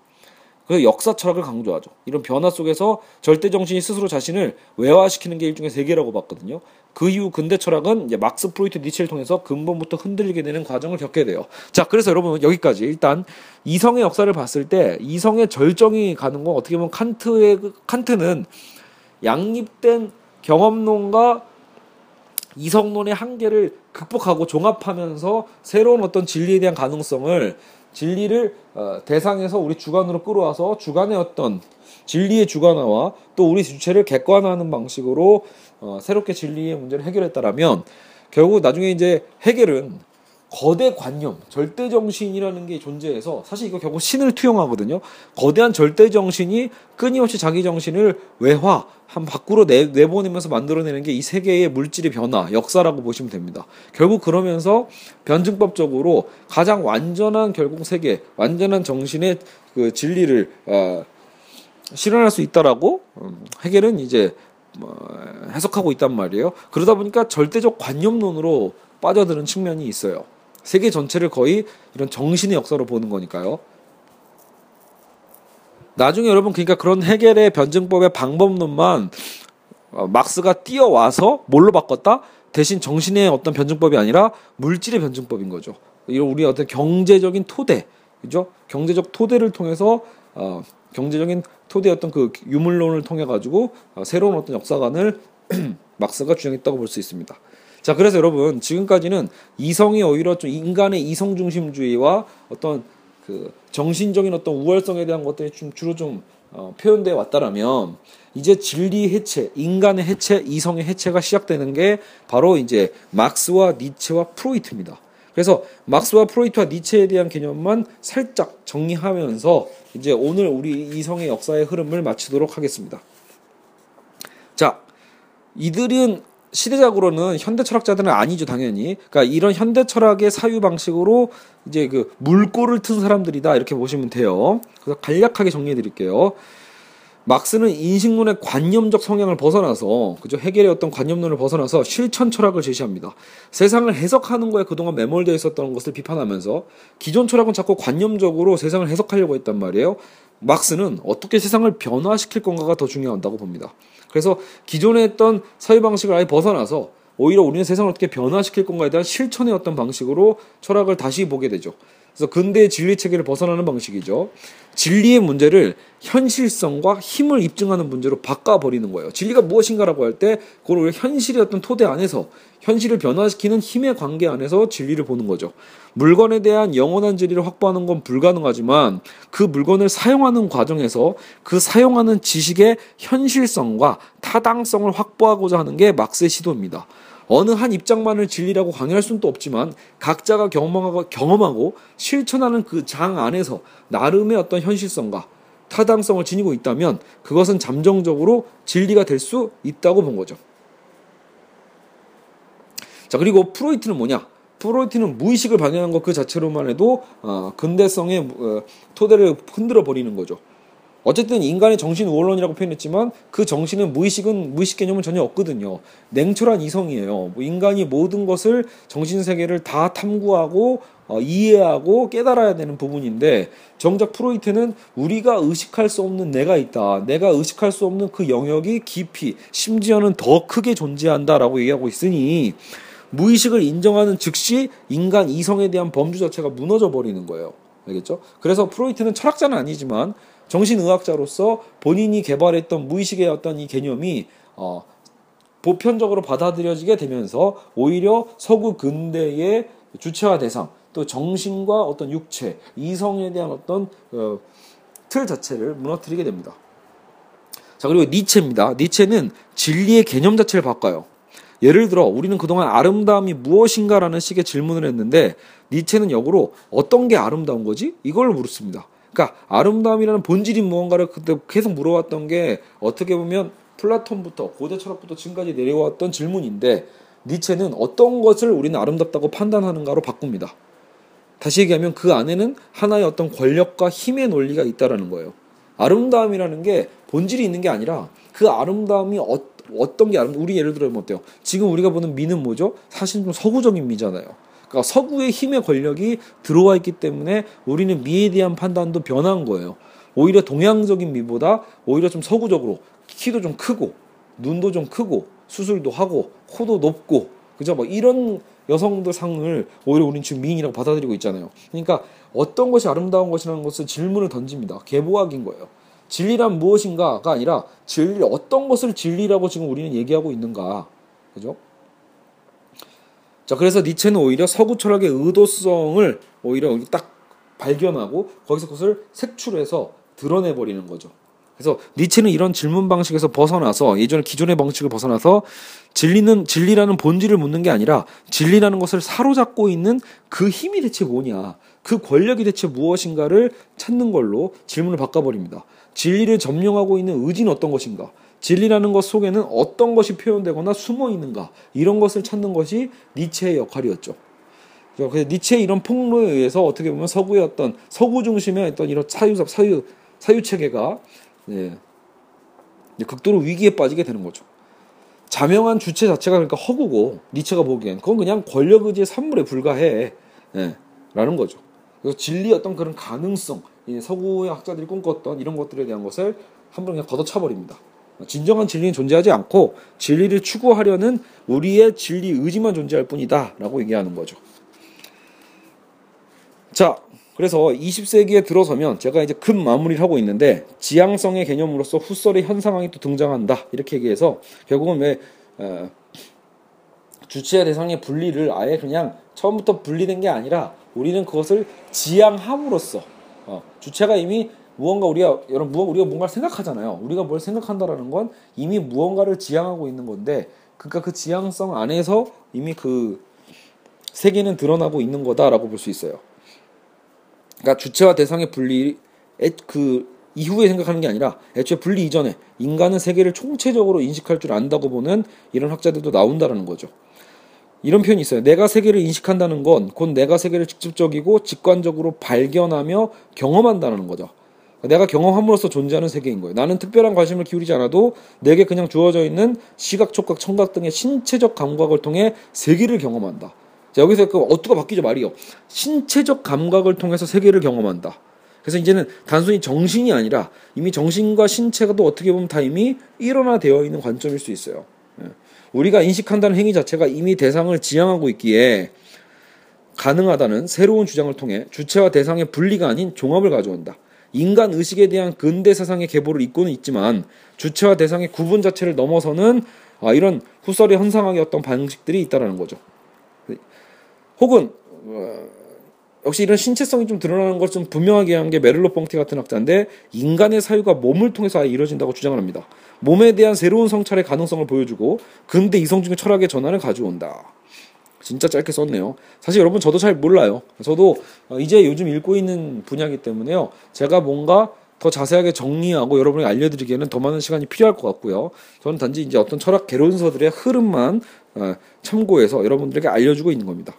그래서 역사 철학을 강조하죠. 이런 변화 속에서 절대 정신이 스스로 자신을 외화시키는 게 일종의 세계라고 봤거든요. 그 이후 근대 철학은 이제 막스 프로이트 니체를 통해서 근본부터 흔들리게 되는 과정을 겪게 돼요. 자, 그래서 여러분 여기까지 일단 이성의 역사를 봤을 때 이성의 절정이 가는 건 어떻게 보면 칸트의 칸트는 양립된 경험론과 이성론의 한계를 극복하고 종합하면서 새로운 어떤 진리에 대한 가능성을 진리를 어, 대상에서 우리 주관으로 끌어와서 주관의 어떤 진리의 주관화와 또 우리 주체를 객관화하는 방식으로 어, 새롭게 진리의 문제를 해결했다라면 결국 나중에 이제 해결은 거대 관념, 절대 정신이라는 게 존재해서 사실 이거 결국 신을 투영하거든요. 거대한 절대 정신이 끊임없이 자기 정신을 외화, 한 밖으로 내, 내보내면서 만들어내는 게 이 세계의 물질의 변화, 역사라고 보시면 됩니다. 결국 그러면서 변증법적으로 가장 완전한 결국 세계, 완전한 정신의 그 진리를 어, 실현할 수 있다라고 음, 해결은 이제 뭐 해석하고 있단 말이에요. 그러다 보니까 절대적 관념론으로 빠져드는 측면이 있어요. 세계 전체를 거의 이런 정신의 역사로 보는 거니까요. 나중에 여러분 그러니까 그런 해결의 변증법의 방법론만 어, 막스가 뛰어와서 뭘로 바꿨다? 대신 정신의 어떤 변증법이 아니라 물질의 변증법인 거죠. 이런 우리 어떤 경제적인 토대, 그죠? 경제적 토대를 통해서 어, 경제적인 토대 어떤 그 유물론을 통해 가지고 어, 새로운 어떤 역사관을 막스가 주장했다고 볼 수 있습니다. 자, 그래서 여러분 지금까지는 이성이 오히려 좀 인간의 이성 중심주의와 어떤 그 정신적인 어떤 우월성에 대한 것들이 좀 주로 좀 어, 표현돼 왔다라면 이제 진리 해체, 인간의 해체, 이성의 해체가 시작되는 게 바로 이제 막스와 니체와 프로이트입니다. 그래서 막스와 프로이트와 니체에 대한 개념만 살짝 정리하면서 이제 오늘 우리 이성의 역사의 흐름을 마치도록 하겠습니다. 자, 이들은 시대적으로는 현대 철학자들은 아니죠 당연히. 그러니까 이런 현대 철학의 사유 방식으로 이제 그 물꼬를 튼 사람들이다 이렇게 보시면 돼요. 그래서 간략하게 정리해 드릴게요. 막스는 인식론의 관념적 성향을 벗어나서 그죠 해결의 어떤 관념론을 벗어나서 실천 철학을 제시합니다. 세상을 해석하는 거에 그동안 매몰되어 있었던 것을 비판하면서 기존 철학은 자꾸 관념적으로 세상을 해석하려고 했단 말이에요. 막스는 어떻게 세상을 변화시킬 건가가 더 중요하다고 봅니다. 그래서 기존에 했던 사회 방식을 아예 벗어나서 오히려 우리는 세상을 어떻게 변화시킬 건가에 대한 실천의 어떤 방식으로 철학을 다시 보게 되죠. 그래서 근대의 진리 체계를 벗어나는 방식이죠. 진리의 문제를 현실성과 힘을 입증하는 문제로 바꿔버리는 거예요. 진리가 무엇인가라고 할 때 그걸 우리 현실의 어떤 토대 안에서 현실을 변화시키는 힘의 관계 안에서 진리를 보는 거죠. 물건에 대한 영원한 진리를 확보하는 건 불가능하지만 그 물건을 사용하는 과정에서 그 사용하는 지식의 현실성과 타당성을 확보하고자 하는 게 막스의 시도입니다. 어느 한 입장만을 진리라고 강요할 수는 또 없지만 각자가 경험하고 경험하고 실천하는 그 장 안에서 나름의 어떤 현실성과 타당성을 지니고 있다면 그것은 잠정적으로 진리가 될 수 있다고 본 거죠. 자 그리고 프로이트는 뭐냐? 프로이트는 무의식을 반영한 것 그 자체로만 해도 어, 근대성의 어, 토대를 흔들어 버리는 거죠. 어쨌든 인간의 정신 우월론이라고 표현했지만 그 정신은 무의식은 무의식 개념은 전혀 없거든요. 냉철한 이성이에요. 뭐 인간이 모든 것을 정신 세계를 다 탐구하고 어, 이해하고 깨달아야 되는 부분인데 정작 프로이트는 우리가 의식할 수 없는 내가 있다. 내가 의식할 수 없는 그 영역이 깊이 심지어는 더 크게 존재한다라고 얘기하고 있으니 무의식을 인정하는 즉시 인간 이성에 대한 범주 자체가 무너져 버리는 거예요. 알겠죠? 그래서 프로이트는 철학자는 아니지만 정신의학자로서 본인이 개발했던 무의식의 어떤 이 개념이 어, 보편적으로 받아들여지게 되면서 오히려 서구 근대의 주체화 대상 또 정신과 어떤 육체 이성에 대한 어떤 어, 틀 자체를 무너뜨리게 됩니다. 자 그리고 니체입니다. 니체는 진리의 개념 자체를 바꿔요. 예를 들어 우리는 그동안 아름다움이 무엇인가라는 식의 질문을 했는데 니체는 역으로 어떤 게 아름다운 거지? 이걸 물었습니다. 그러니까 아름다움이라는 본질이 무언가를 그때 계속 물어왔던 게 어떻게 보면 플라톤부터 고대 철학부터 지금까지 내려왔던 질문인데 니체는 어떤 것을 우리는 아름답다고 판단하는가로 바꿉니다. 다시 얘기하면 그 안에는 하나의 어떤 권력과 힘의 논리가 있다라는 거예요. 아름다움이라는 게 본질이 있는 게 아니라 그 아름다움이 어, 어떤 게 아름다움 우리 예를 들어 면 어때요? 지금 우리가 보는 미는 뭐죠? 사실 좀 서구적인 미잖아요. 그러니까 서구의 힘의 권력이 들어와 있기 때문에 우리는 미에 대한 판단도 변한 거예요. 오히려 동양적인 미보다 오히려 좀 서구적으로 키도 좀 크고 눈도 좀 크고 수술도 하고 코도 높고 그죠? 뭐 이런 여성들 상을 오히려 우리는 지금 미인이라고 받아들이고 있잖아요. 그러니까 어떤 것이 아름다운 것이라는 것을 질문을 던집니다. 개보학인 거예요. 진리란 무엇인가가 아니라 진리 어떤 것을 진리라고 지금 우리는 얘기하고 있는가. 그죠? 자, 그래서 니체는 오히려 서구 철학의 의도성을 오히려 딱 발견하고 거기서 그것을 색출해서 드러내 버리는 거죠. 그래서 니체는 이런 질문 방식에서 벗어나서 예전에 기존의 방식을 벗어나서 진리는 진리라는 본질을 묻는 게 아니라 진리라는 것을 사로잡고 있는 그 힘이 대체 뭐냐, 그 권력이 대체 무엇인가를 찾는 걸로 질문을 바꿔버립니다. 진리를 점령하고 있는 의지는 어떤 것인가? 진리라는 것 속에는 어떤 것이 표현되거나 숨어 있는가? 이런 것을 찾는 것이 니체의 역할이었죠. 그래서 니체의 이런 폭로에 의해서 어떻게 보면 서구의 어떤 서구 중심의 어떤 이런 사유 사유 사유 체계가 예, 극도로 위기에 빠지게 되는 거죠. 자명한 주체 자체가 그러니까 허구고 니체가 보기엔 그건 그냥 권력 의지의 산물에 불과해. 예, 라는 거죠. 그래서 진리 어떤 그런 가능성, 서구의 학자들이 꿈꿨던 이런 것들에 대한 것을 한번 그냥 걷어차 버립니다. 진정한 진리는 존재하지 않고 진리를 추구하려는 우리의 진리 의지만 존재할 뿐이다 라고 얘기하는 거죠. 자, 그래서 20세기에 들어서면 제가 이제 급 마무리를 하고 있는데 지향성의 개념으로서 후설의 현 상황이 또 등장한다 이렇게 얘기해서 결국은 왜 어, 주체와 대상의 분리를 아예 그냥 처음부터 분리된 게 아니라 우리는 그것을 지향함으로써 어, 주체가 이미 무언가 우리가 여러분 무언 우리가 뭔가를 생각하잖아요. 우리가 뭘 생각한다라는 건 이미 무언가를 지향하고 있는 건데 그러니까 그 지향성 안에서 이미 그 세계는 드러나고 있는 거다라고 볼 수 있어요. 그러니까 주체와 대상의 분리 그 이후에 생각하는 게 아니라 애초에 분리 이전에 인간은 세계를 총체적으로 인식할 줄 안다고 보는 이런 학자들도 나온다라는 거죠. 이런 표현이 있어요. 내가 세계를 인식한다는 건 곧 내가 세계를 직접적이고 직관적으로 발견하며 경험한다는 거죠. 내가 경험함으로써 존재하는 세계인 거예요. 나는 특별한 관심을 기울이지 않아도 내게 그냥 주어져 있는 시각, 촉각, 청각 등의 신체적 감각을 통해 세계를 경험한다. 자, 여기서 그 어투가 바뀌죠 말이요. 신체적 감각을 통해서 세계를 경험한다. 그래서 이제는 단순히 정신이 아니라 이미 정신과 신체가 또 어떻게 보면 다 이미 일원화되어 있는 관점일 수 있어요. 예. 우리가 인식한다는 행위 자체가 이미 대상을 지향하고 있기에 가능하다는 새로운 주장을 통해 주체와 대상의 분리가 아닌 종합을 가져온다. 인간 의식에 대한 근대 사상의 계보를 잇고는 있지만 주체와 대상의 구분 자체를 넘어서는 아, 이런 후설의 현상학의 어떤 방식들이 있다라는 거죠. 혹은 어, 역시 이런 신체성이 좀 드러나는 걸 좀 분명하게 한 게 메를로 뻥티 같은 학자인데 인간의 사유가 몸을 통해서 아예 이루어진다고 주장을 합니다. 몸에 대한 새로운 성찰의 가능성을 보여주고 근대 이성적인 철학의 전환을 가져온다. 진짜 짧게 썼네요. 사실 여러분 저도 잘 몰라요. 저도 어, 이제 요즘 읽고 있는 분야이기 때문에요. 제가 뭔가 더 자세하게 정리하고 여러분에게 알려드리기에는 더 많은 시간이 필요할 것 같고요. 저는 단지 이제 어떤 철학 개론서들의 흐름만 어, 참고해서 여러분들에게 알려주고 있는 겁니다.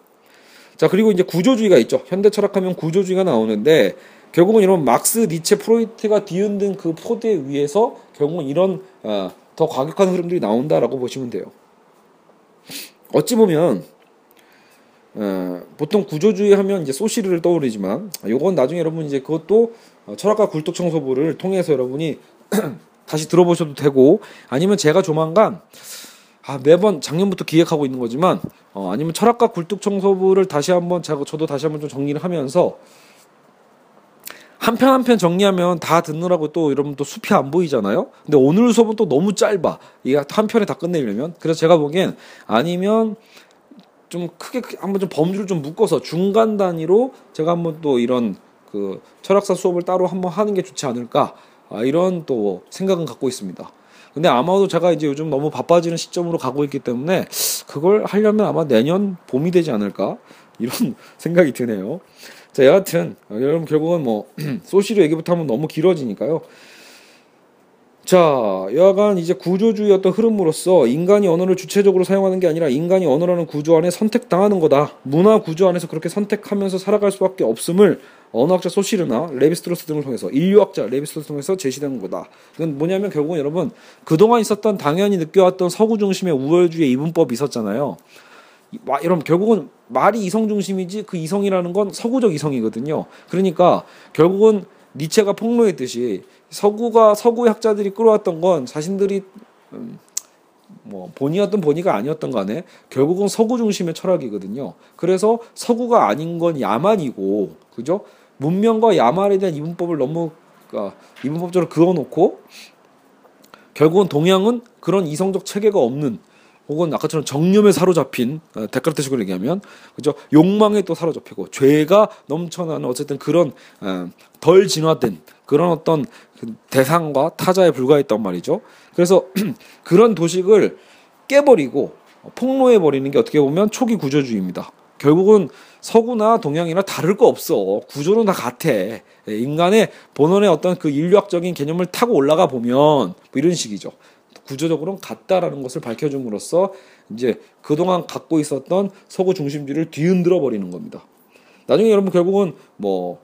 자, 그리고 이제 구조주의가 있죠. 현대 철학하면 구조주의가 나오는데 결국은 이런 막스, 니체, 프로이트가 뒤흔든 그 포대 위에서 결국은 이런 어, 더 과격한 흐름들이 나온다라고 보시면 돼요. 어찌 보면 어, 보통 구조주의 하면 이제 소시르를 떠오르지만 요건 나중에 여러분 이제 그것도 어, 철학과 굴뚝 청소부를 통해서 여러분이 다시 들어보셔도 되고 아니면 제가 조만간 아, 매번 작년부터 기획하고 있는 거지만 어, 아니면 철학과 굴뚝 청소부를 다시 한번 제가 저도 다시 한번 좀 정리를 하면서 한 편 한 편 정리하면 다 듣느라고 또 여러분 또 숲이 안 보이잖아요. 근데 오늘 수업은 또 너무 짧아. 이게 한 편에 다 끝내려면 그래서 제가 보기엔 아니면 좀 크게 한번 좀 범주를 좀 묶어서 중간 단위로 제가 한번 또 이런 그 철학사 수업을 따로 한번 하는 게 좋지 않을까 아, 이런 또 생각은 갖고 있습니다. 근데 아마도 제가 이제 요즘 너무 바빠지는 시점으로 가고 있기 때문에 그걸 하려면 아마 내년 봄이 되지 않을까 이런 생각이 드네요. 자, 여하튼 여러분 결국은 뭐 소시로 얘기부터 하면 너무 길어지니까요. 자, 여하간 이제 구조주의 어떤 흐름으로서 인간이 언어를 주체적으로 사용하는 게 아니라 인간이 언어라는 구조 안에 선택당하는 거다. 문화 구조 안에서 그렇게 선택하면서 살아갈 수밖에 없음을 언어학자 소쉬르나 레비스트로스 등을 통해서 인류학자 레비스트로스 통해서 제시된 거다. 이건 뭐냐면 결국은 여러분 그동안 있었던 당연히 느껴왔던 서구 중심의 우월주의 이분법이 있었잖아요. 여러분 결국은 말이 이성 중심이지 그 이성이라는 건 서구적 이성이거든요. 그러니까 결국은 니체가 폭로했듯이 서구가 서구 학자들이 끌어왔던 건 자신들이 음, 뭐 본이었던 본이가 아니었던 간에 결국은 서구 중심의 철학이거든요. 그래서 서구가 아닌 건 야만이고 그죠? 문명과 야만에 대한 이분법을 너무 그러니까 이분법적으로 그어놓고 결국은 동양은 그런 이성적 체계가 없는 혹은 아까처럼 정념에 사로잡힌 어, 데카르트식으로 얘기하면 그죠 욕망에 또 사로잡히고 죄가 넘쳐나는 어쨌든 그런 어, 덜 진화된 그런 어떤 그 대상과 타자에 불과했단 말이죠. 그래서 그런 도식을 깨버리고 폭로해 버리는 게 어떻게 보면 초기 구조주의입니다. 결국은 서구나 동양이나 다를 거 없어. 구조는 다 같아. 예, 인간의 본원의 어떤 그 인류학적인 개념을 타고 올라가 보면 뭐 이런 식이죠. 구조적으로는 같다라는 것을 밝혀줌으로써 이제 그동안 갖고 있었던 서구 중심주의를 뒤흔들어 버리는 겁니다. 나중에 여러분 결국은 뭐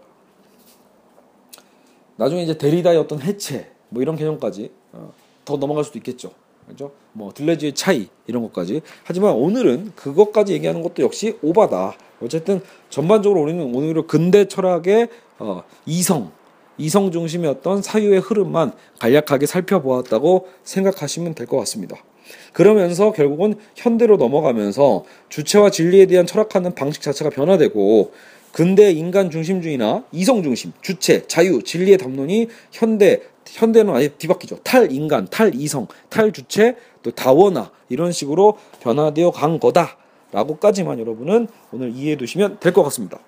나중에 이제 데리다의 어떤 해체 뭐 이런 개념까지 어, 더 넘어갈 수도 있겠죠. 그죠? 뭐 들레즈의 차이 이런 것까지. 하지만 오늘은 그것까지 얘기하는 것도 역시 오바다. 어쨌든 전반적으로 우리는 오히려 근대 철학의 어, 이성, 이성 중심의 어떤 사유의 흐름만 간략하게 살펴보았다고 생각하시면 될 것 같습니다. 그러면서 결국은 현대로 넘어가면서 주체와 진리에 대한 철학하는 방식 자체가 변화되고 근대 인간 중심주의나 이성 중심, 주체, 자유, 진리의 담론이 현대 현대는 아예 뒤바뀌죠. 탈인간, 탈이성, 탈주체, 또 다원화 이런 식으로 변화되어 간 거다라고까지만 여러분은 오늘 이해해 두시면 될 것 같습니다.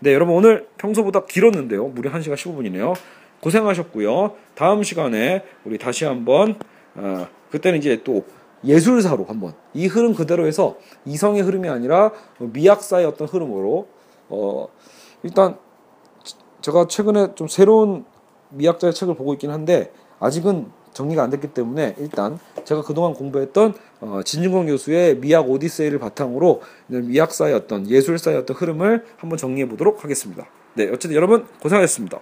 네, 여러분 오늘 평소보다 길었는데요. 무려 1시간 15분이네요. 고생하셨고요. 다음 시간에 우리 다시 한번 어, 그때는 이제 또 예술사로 한번 이 흐름 그대로 해서 이성의 흐름이 아니라 미학사의 어떤 흐름으로 어 일단 제가 최근에 좀 새로운 미학자의 책을 보고 있긴 한데 아직은 정리가 안 됐기 때문에 일단 제가 그동안 공부했던 어, 진중권 교수의 미학 오디세이를 바탕으로 미학사의 어떤 예술사의 어떤 흐름을 한번 정리해 보도록 하겠습니다. 네, 어쨌든 여러분 고생하셨습니다.